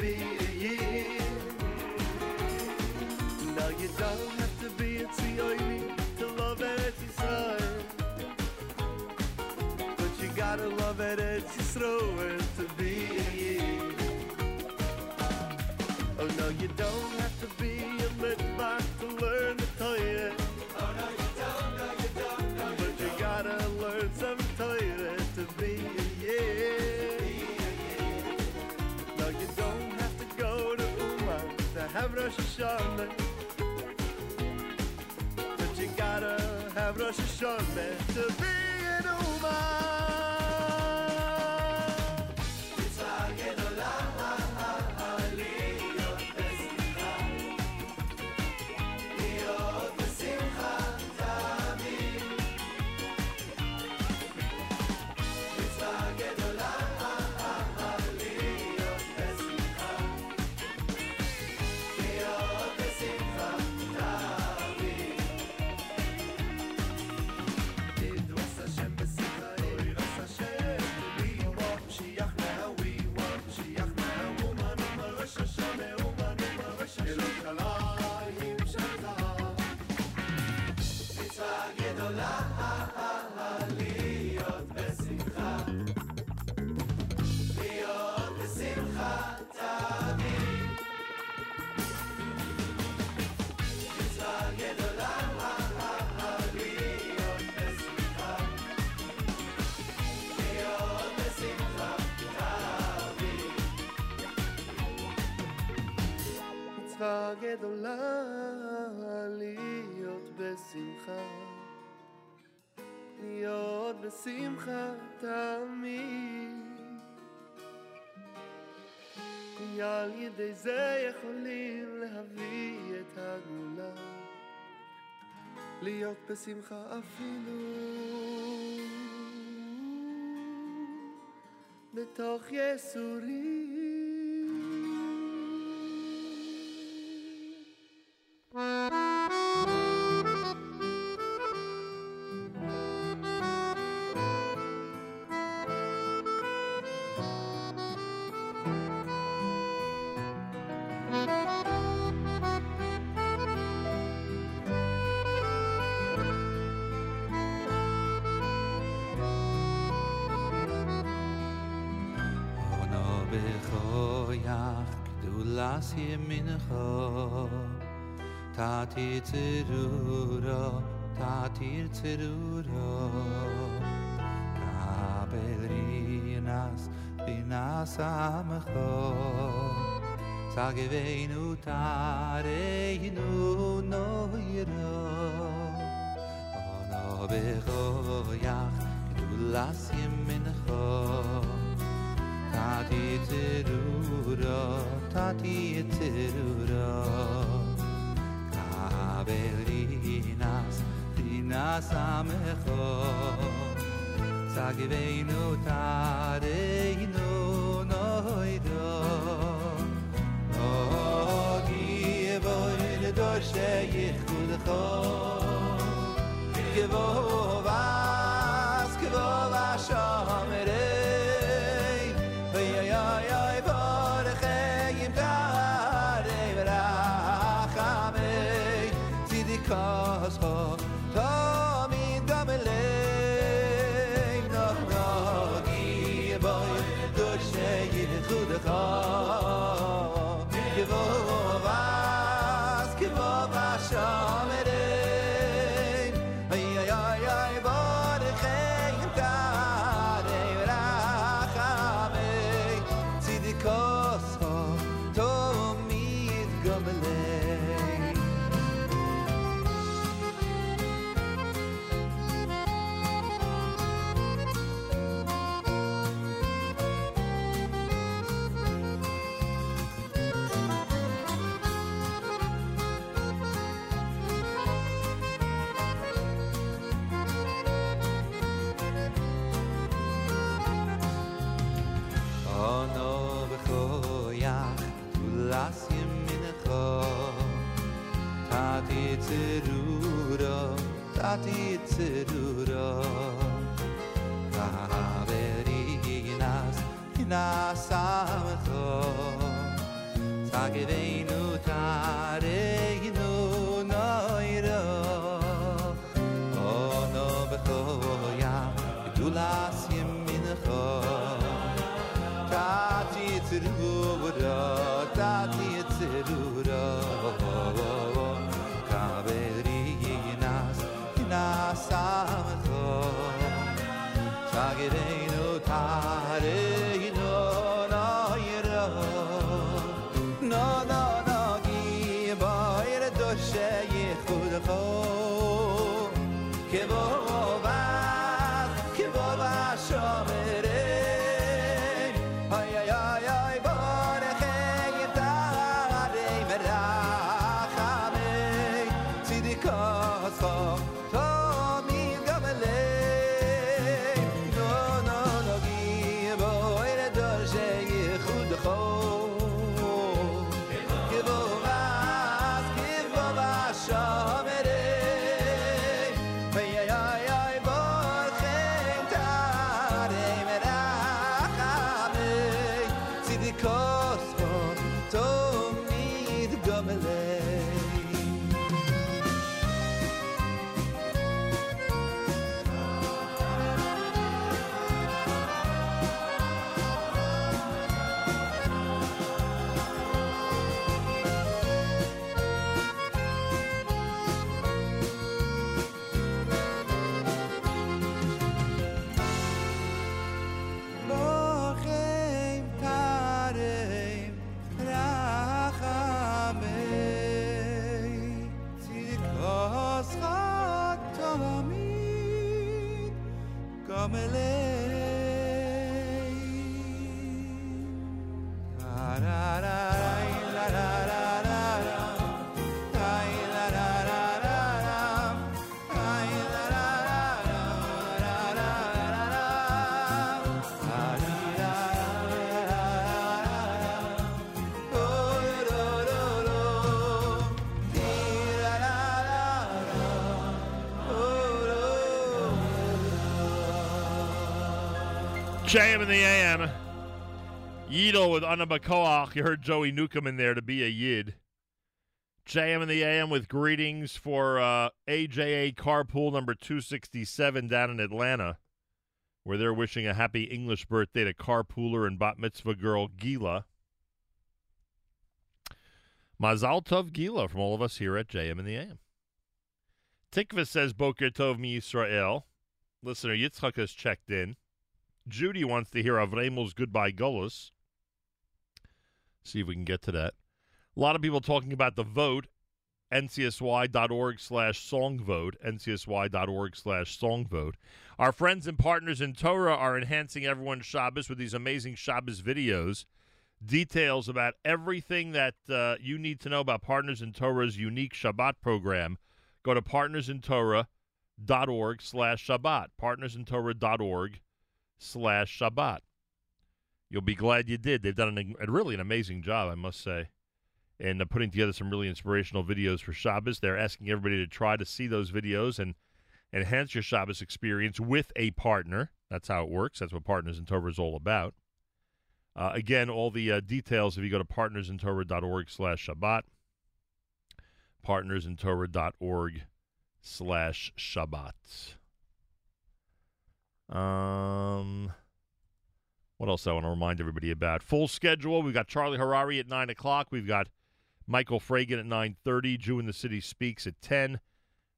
Mashiach to be a Yid. No you don't have to be a Tzioini to love Eretz Yisrael. But you gotta love Eretz Yisrael to be a Yid. Oh no, you don't Hashanah. But you gotta have Rosh Hashanah to be בשמחה תמיד. כי על ידי זה יכולים להביא את הגאולה, להיות בשמחה אפילו בתוך יסורים. as ye min kho ta ti tsuru ro ta ti tsuru ro ka bedri nas bi nas am kho sa ge ve nu ta re nu no ro ana be kho ya ki tu las ye min kho ti etura Kabelinas dinas amecho Zagveinu tareinu noido O gievoil dorshe ich kudcho gamelei JM in the AM. Yidel with Anabakoach. You heard Joey Newcomb in there to be a Yid. JM in the AM with greetings for uh, AJA Carpool number 267 down in Atlanta, where they're wishing a happy English birthday to carpooler and bat mitzvah girl Gila. Mazal Tov Gila from all of us here at JM in the AM. Tikva says Boker Tov Mi Yisrael. Listener Yitzchak has checked in. Judy wants to hear Avremel's Goodbye Gullus. See if we can get to that. A lot of people talking about the vote. ncsy.org slash songvote, ncsy.org slash songvote. Our friends and partners in Torah are enhancing everyone's Shabbos with these amazing Shabbos videos. Details about everything that uh, you need to know about Partners in Torah's unique Shabbat program. Go to partnersintorah.org slash Shabbat. Partnersintorah.org slash Shabbat. You'll be glad you did. They've done an, a really an amazing job, I must say, in uh, putting together some really inspirational videos for Shabbos. They're asking everybody to try to see those videos and enhance your Shabbos experience with a partner. That's how it works. That's what Partners in Torah is all about. Uh, again, all the uh, details if you go to partnersintorah.org slash Shabbat. Partnersintorah.org slash Shabbat. Um, what else I want to remind everybody about? Full schedule. We've got Charlie Harary at nine o'clock. We've got Michael Fragin at nine thirty. Jew in the City speaks at ten.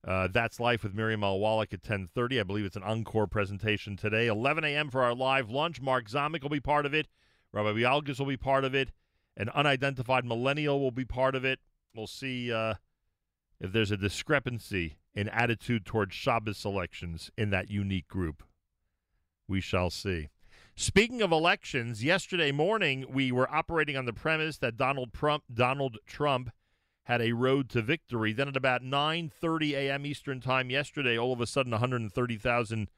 Uh, That's Life with Miriam Al Wallach at ten thirty. I believe it's an encore presentation today. Eleven a.m. for our live lunch. Mark Zomick will be part of it. Rabbi Wielgus will be part of it. An unidentified millennial will be part of it. We'll see uh, if there's a discrepancy in attitude towards Shabbos selections in that unique group. We shall see. Speaking of elections, yesterday morning we were operating on the premise that Donald Trump, Donald Trump had a road to victory. Then at about 9:30 a.m. Eastern Time yesterday, all of a sudden 130,000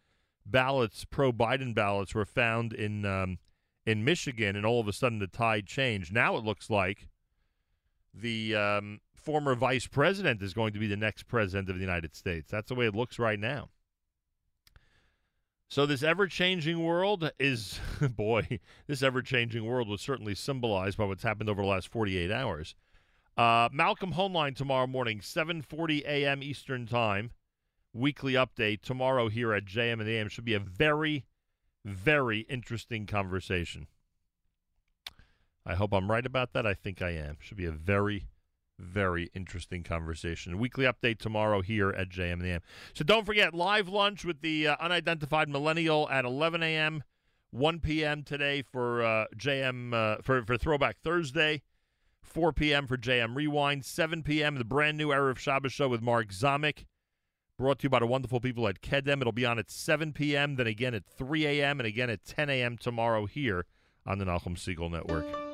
ballots, pro Biden ballots, were found in um, in Michigan, and all of a sudden the tide changed. Now it looks like the um, former vice president is going to be the next president of the United States. That's the way it looks right now. So this ever-changing world is, boy, this ever-changing world was certainly symbolized by what's happened over the last 48 hours. Uh, Malcolm Hoenlein tomorrow morning, 7:40 a.m. Eastern Time. Weekly update tomorrow here at JM and AM should be a very, very interesting conversation. I hope I'm right about that. I think I am. Should be a very, very interesting conversation. Weekly update tomorrow here at JM and the AM. So don't forget live lunch with the uh, unidentified millennial at 11 a.m., 1 p.m. today for uh, JM uh, for for Throwback Thursday. 4 p.m. for JM Rewind, 7 p.m. the brand new Erev Shabbos show with Mark Zomick, brought to you by the wonderful people at Kedem. It'll be on at 7 p.m., then again at 3 a.m., and again at 10 a.m. tomorrow here on the Nachum Segal Network.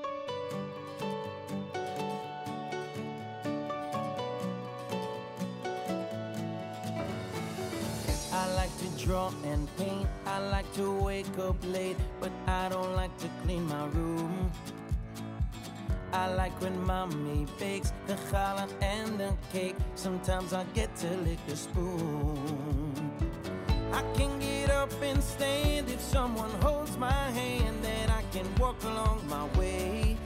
Draw and paint. I like to wake up late, but I don't like to clean my room. I like when mommy bakes the challah and the cake. Sometimes I get to lick the spoon. I can get up and stand if someone holds my hand, then I can walk along my way.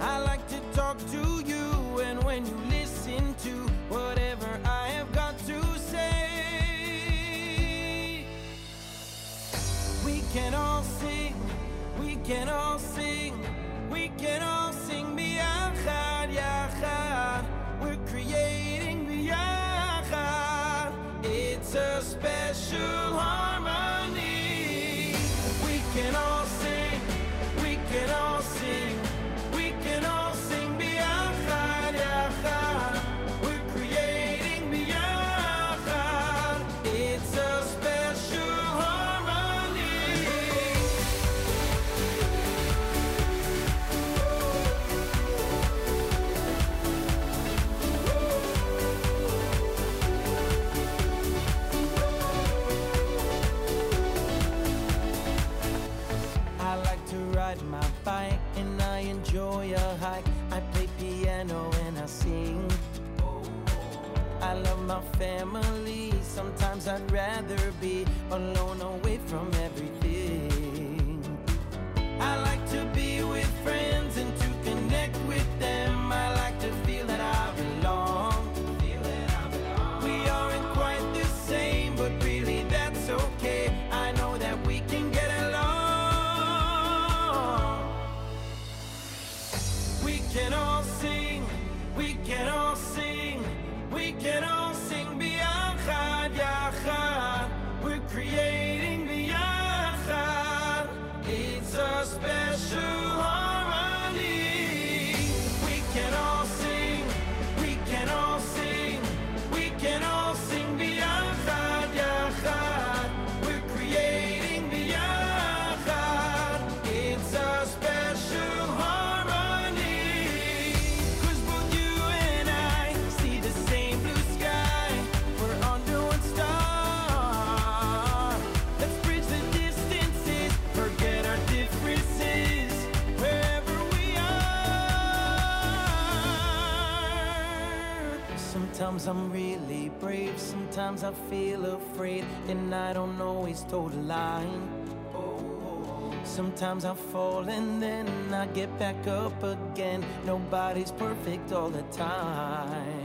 I like to talk to you, and when you listen to whatever I can all sing, we can all sing, we can all sing piano and I sing. I love my family. Sometimes I'd rather be alone away from everything. I like to be with friends and to Sometimes I feel afraid and I don't always toe the line. Sometimes I fall and then I get back up again. Nobody's perfect all the time.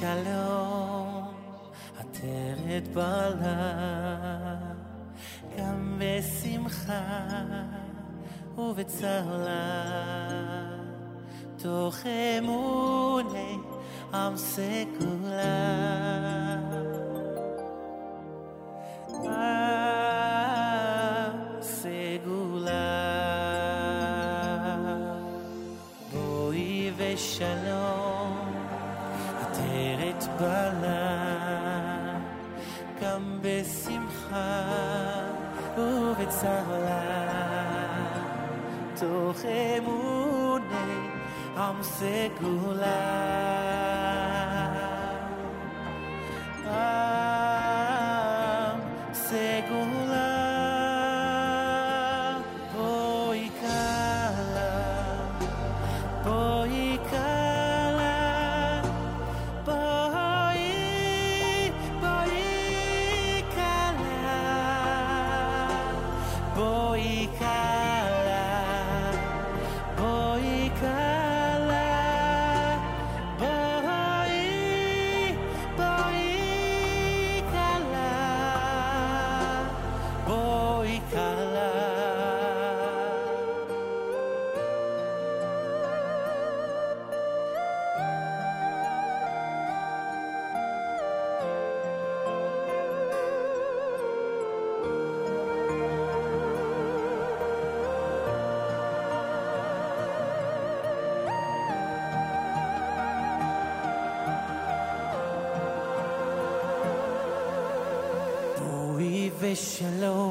שלום, עטרת בעלה, גם בשמחה ובצר תוך אמוני עם סגולה. סגולה, בואי ושלום. secular. I'm secular. wish alone.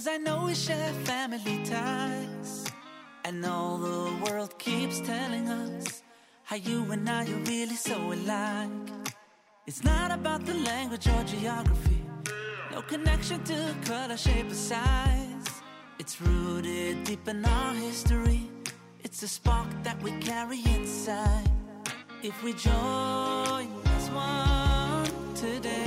Cause I know we share family ties. And all the world keeps telling us how you and I are really so alike. It's not about the language or geography, no connection to color, shape, or size. It's rooted deep in our history. It's a spark that we carry inside. If we join as one today,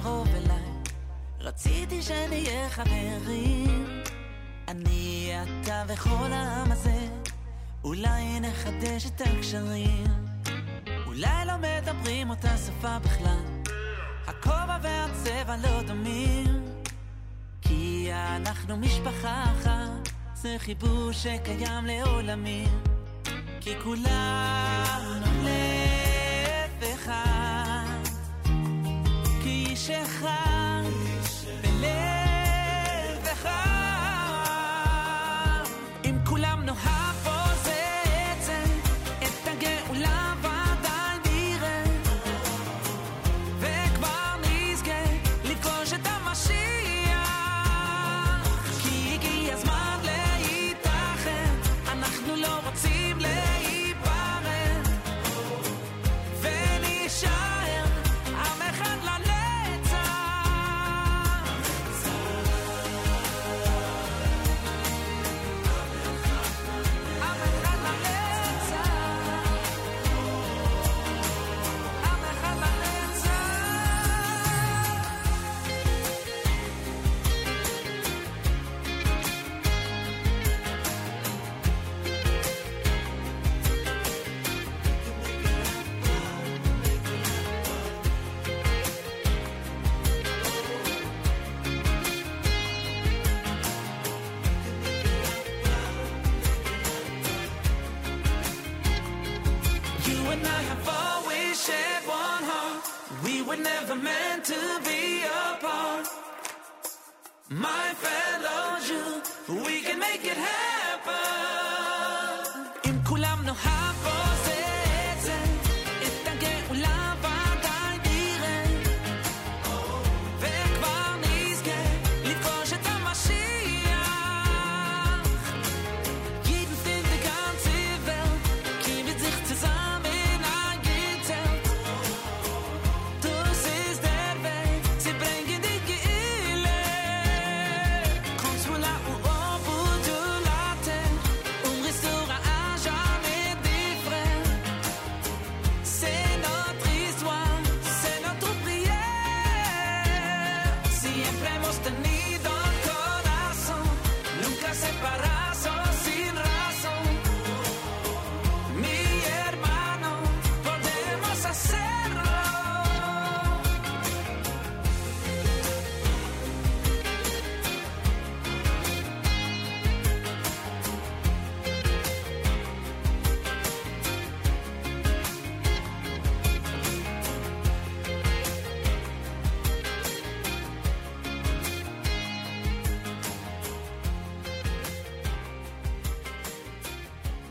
אחי שקרוב אליי, רציתי שנהיה חברים. אני, אתה וכל העם הזה, אולי נחדש את הקשרים. אולי לא מדברים אותה שפה בכלל, הכובע והצבע לא דומים. כי אנחנו משפחה אחת, זה חיבור שקיים לעולמים. כי כולנו כאיש My fellow Jew, we can make it happen.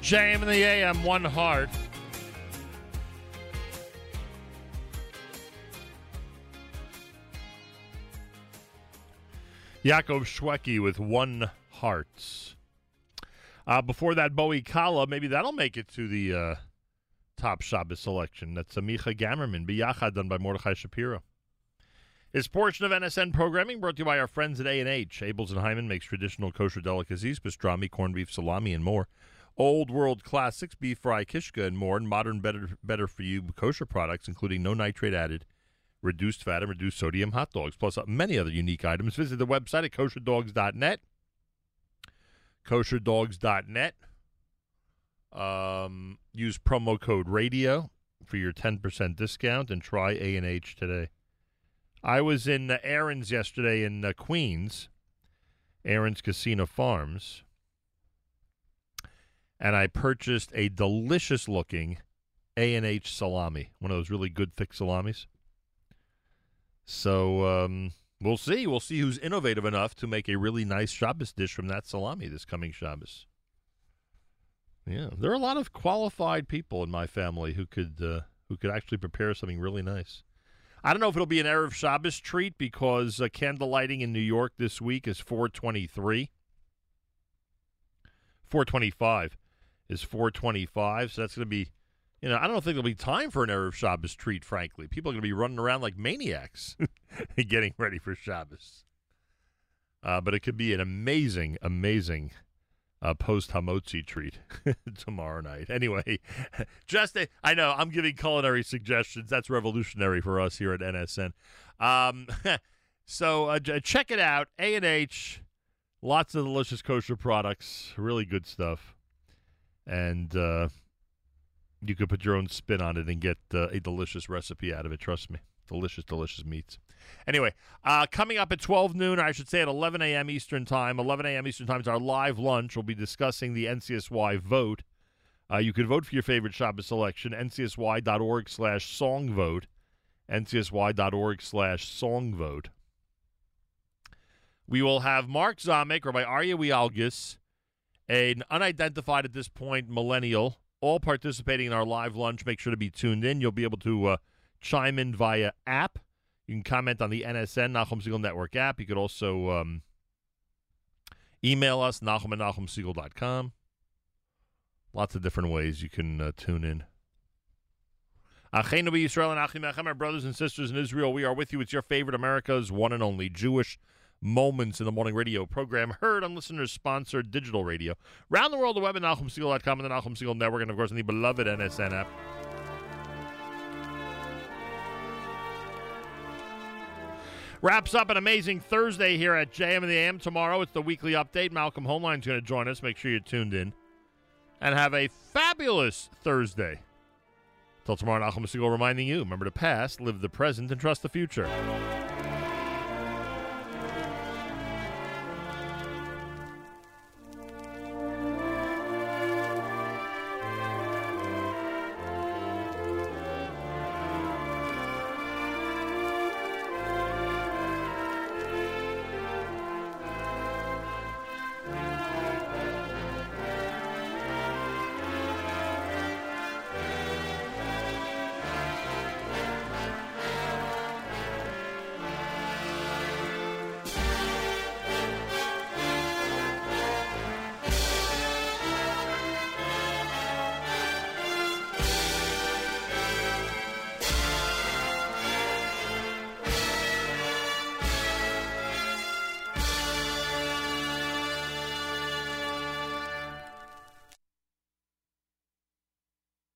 JM in the AM, one heart. Yaakov Shweki with one heart. Uh, before that, Bowie Kala, maybe that'll make it to the uh, top Shabbos selection. That's Amicha Gammerman, Biyachad, done by Mordechai Shapiro. This portion of NSN programming brought to you by our friends at A&H. Abeles and Heymann makes traditional kosher delicacies, pastrami, corned beef, salami, and more. Old world classics, beef fry, kishka, and more, and modern, better, better for you kosher products, including no nitrate added, reduced fat, and reduced sodium hot dogs, plus many other unique items. Visit the website at kosherdogs.net. Kosherdogs.net. Um, use promo code radio for your 10% discount and try A&H today. I was in uh, Aaron's yesterday in uh, Queens, Aaron's Kissena Farms, and I purchased a delicious looking A&H salami, one of those really good thick salamis. So um, we'll see. We'll see who's innovative enough to make a really nice Shabbos dish from that salami this coming Shabbos. Yeah, there are a lot of qualified people in my family who could uh, who could actually prepare something really nice. I don't know if it'll be an erev Shabbos treat because uh, candle lighting in New York this week is 423. 425 is 425, so that's going to be, you know, I don't think there'll be time for an erev Shabbos treat. Frankly, people are going to be running around like maniacs, getting ready for Shabbos. Uh, but it could be an amazing, amazing uh, post Hamotzi treat tomorrow night. Anyway, just a, I know I'm giving culinary suggestions. That's revolutionary for us here at NSN. Um, so uh, check it out. A and H, lots of delicious kosher products, really good stuff, and uh, you could put your own spin on it and get uh, a delicious recipe out of it. Trust me, delicious, delicious meats. Anyway, uh, coming up at 12 noon, or I should say at 11 a.m. Eastern Time, 11 a.m. Eastern Time is our live lunch. We'll be discussing the NCSY vote. Uh, you can vote for your favorite Shabbos selection, ncsy.org slash song vote, ncsy.org slash song vote. We will have Mark Zomick, Rabbi Aryeh Wielgus, an unidentified at this point millennial, all participating in our live lunch. Make sure to be tuned in. You'll be able to uh, chime in via app. You can comment on the NSN Nachum Segal Network app. You could also um, email us, Nachum at NachumSegal.com. Lots of different ways you can uh, tune in. Achenu Yisrael and Achim our brothers and sisters in Israel, we are with you. It's your favorite America's one and only Jewish Moments in the Morning radio program, heard on listeners sponsored digital radio. Round the world, the web at NachumSegal.com and the Nachum Segal Network, and of course, on the beloved NSN app. Wraps up an amazing Thursday here at JM and the AM. Tomorrow it's the weekly update. Malcolm Hoenlein's going to join us. Make sure you're tuned in. And have a fabulous Thursday. Till tomorrow, Malcolm Segal reminding you remember the past, live the present, and trust the future.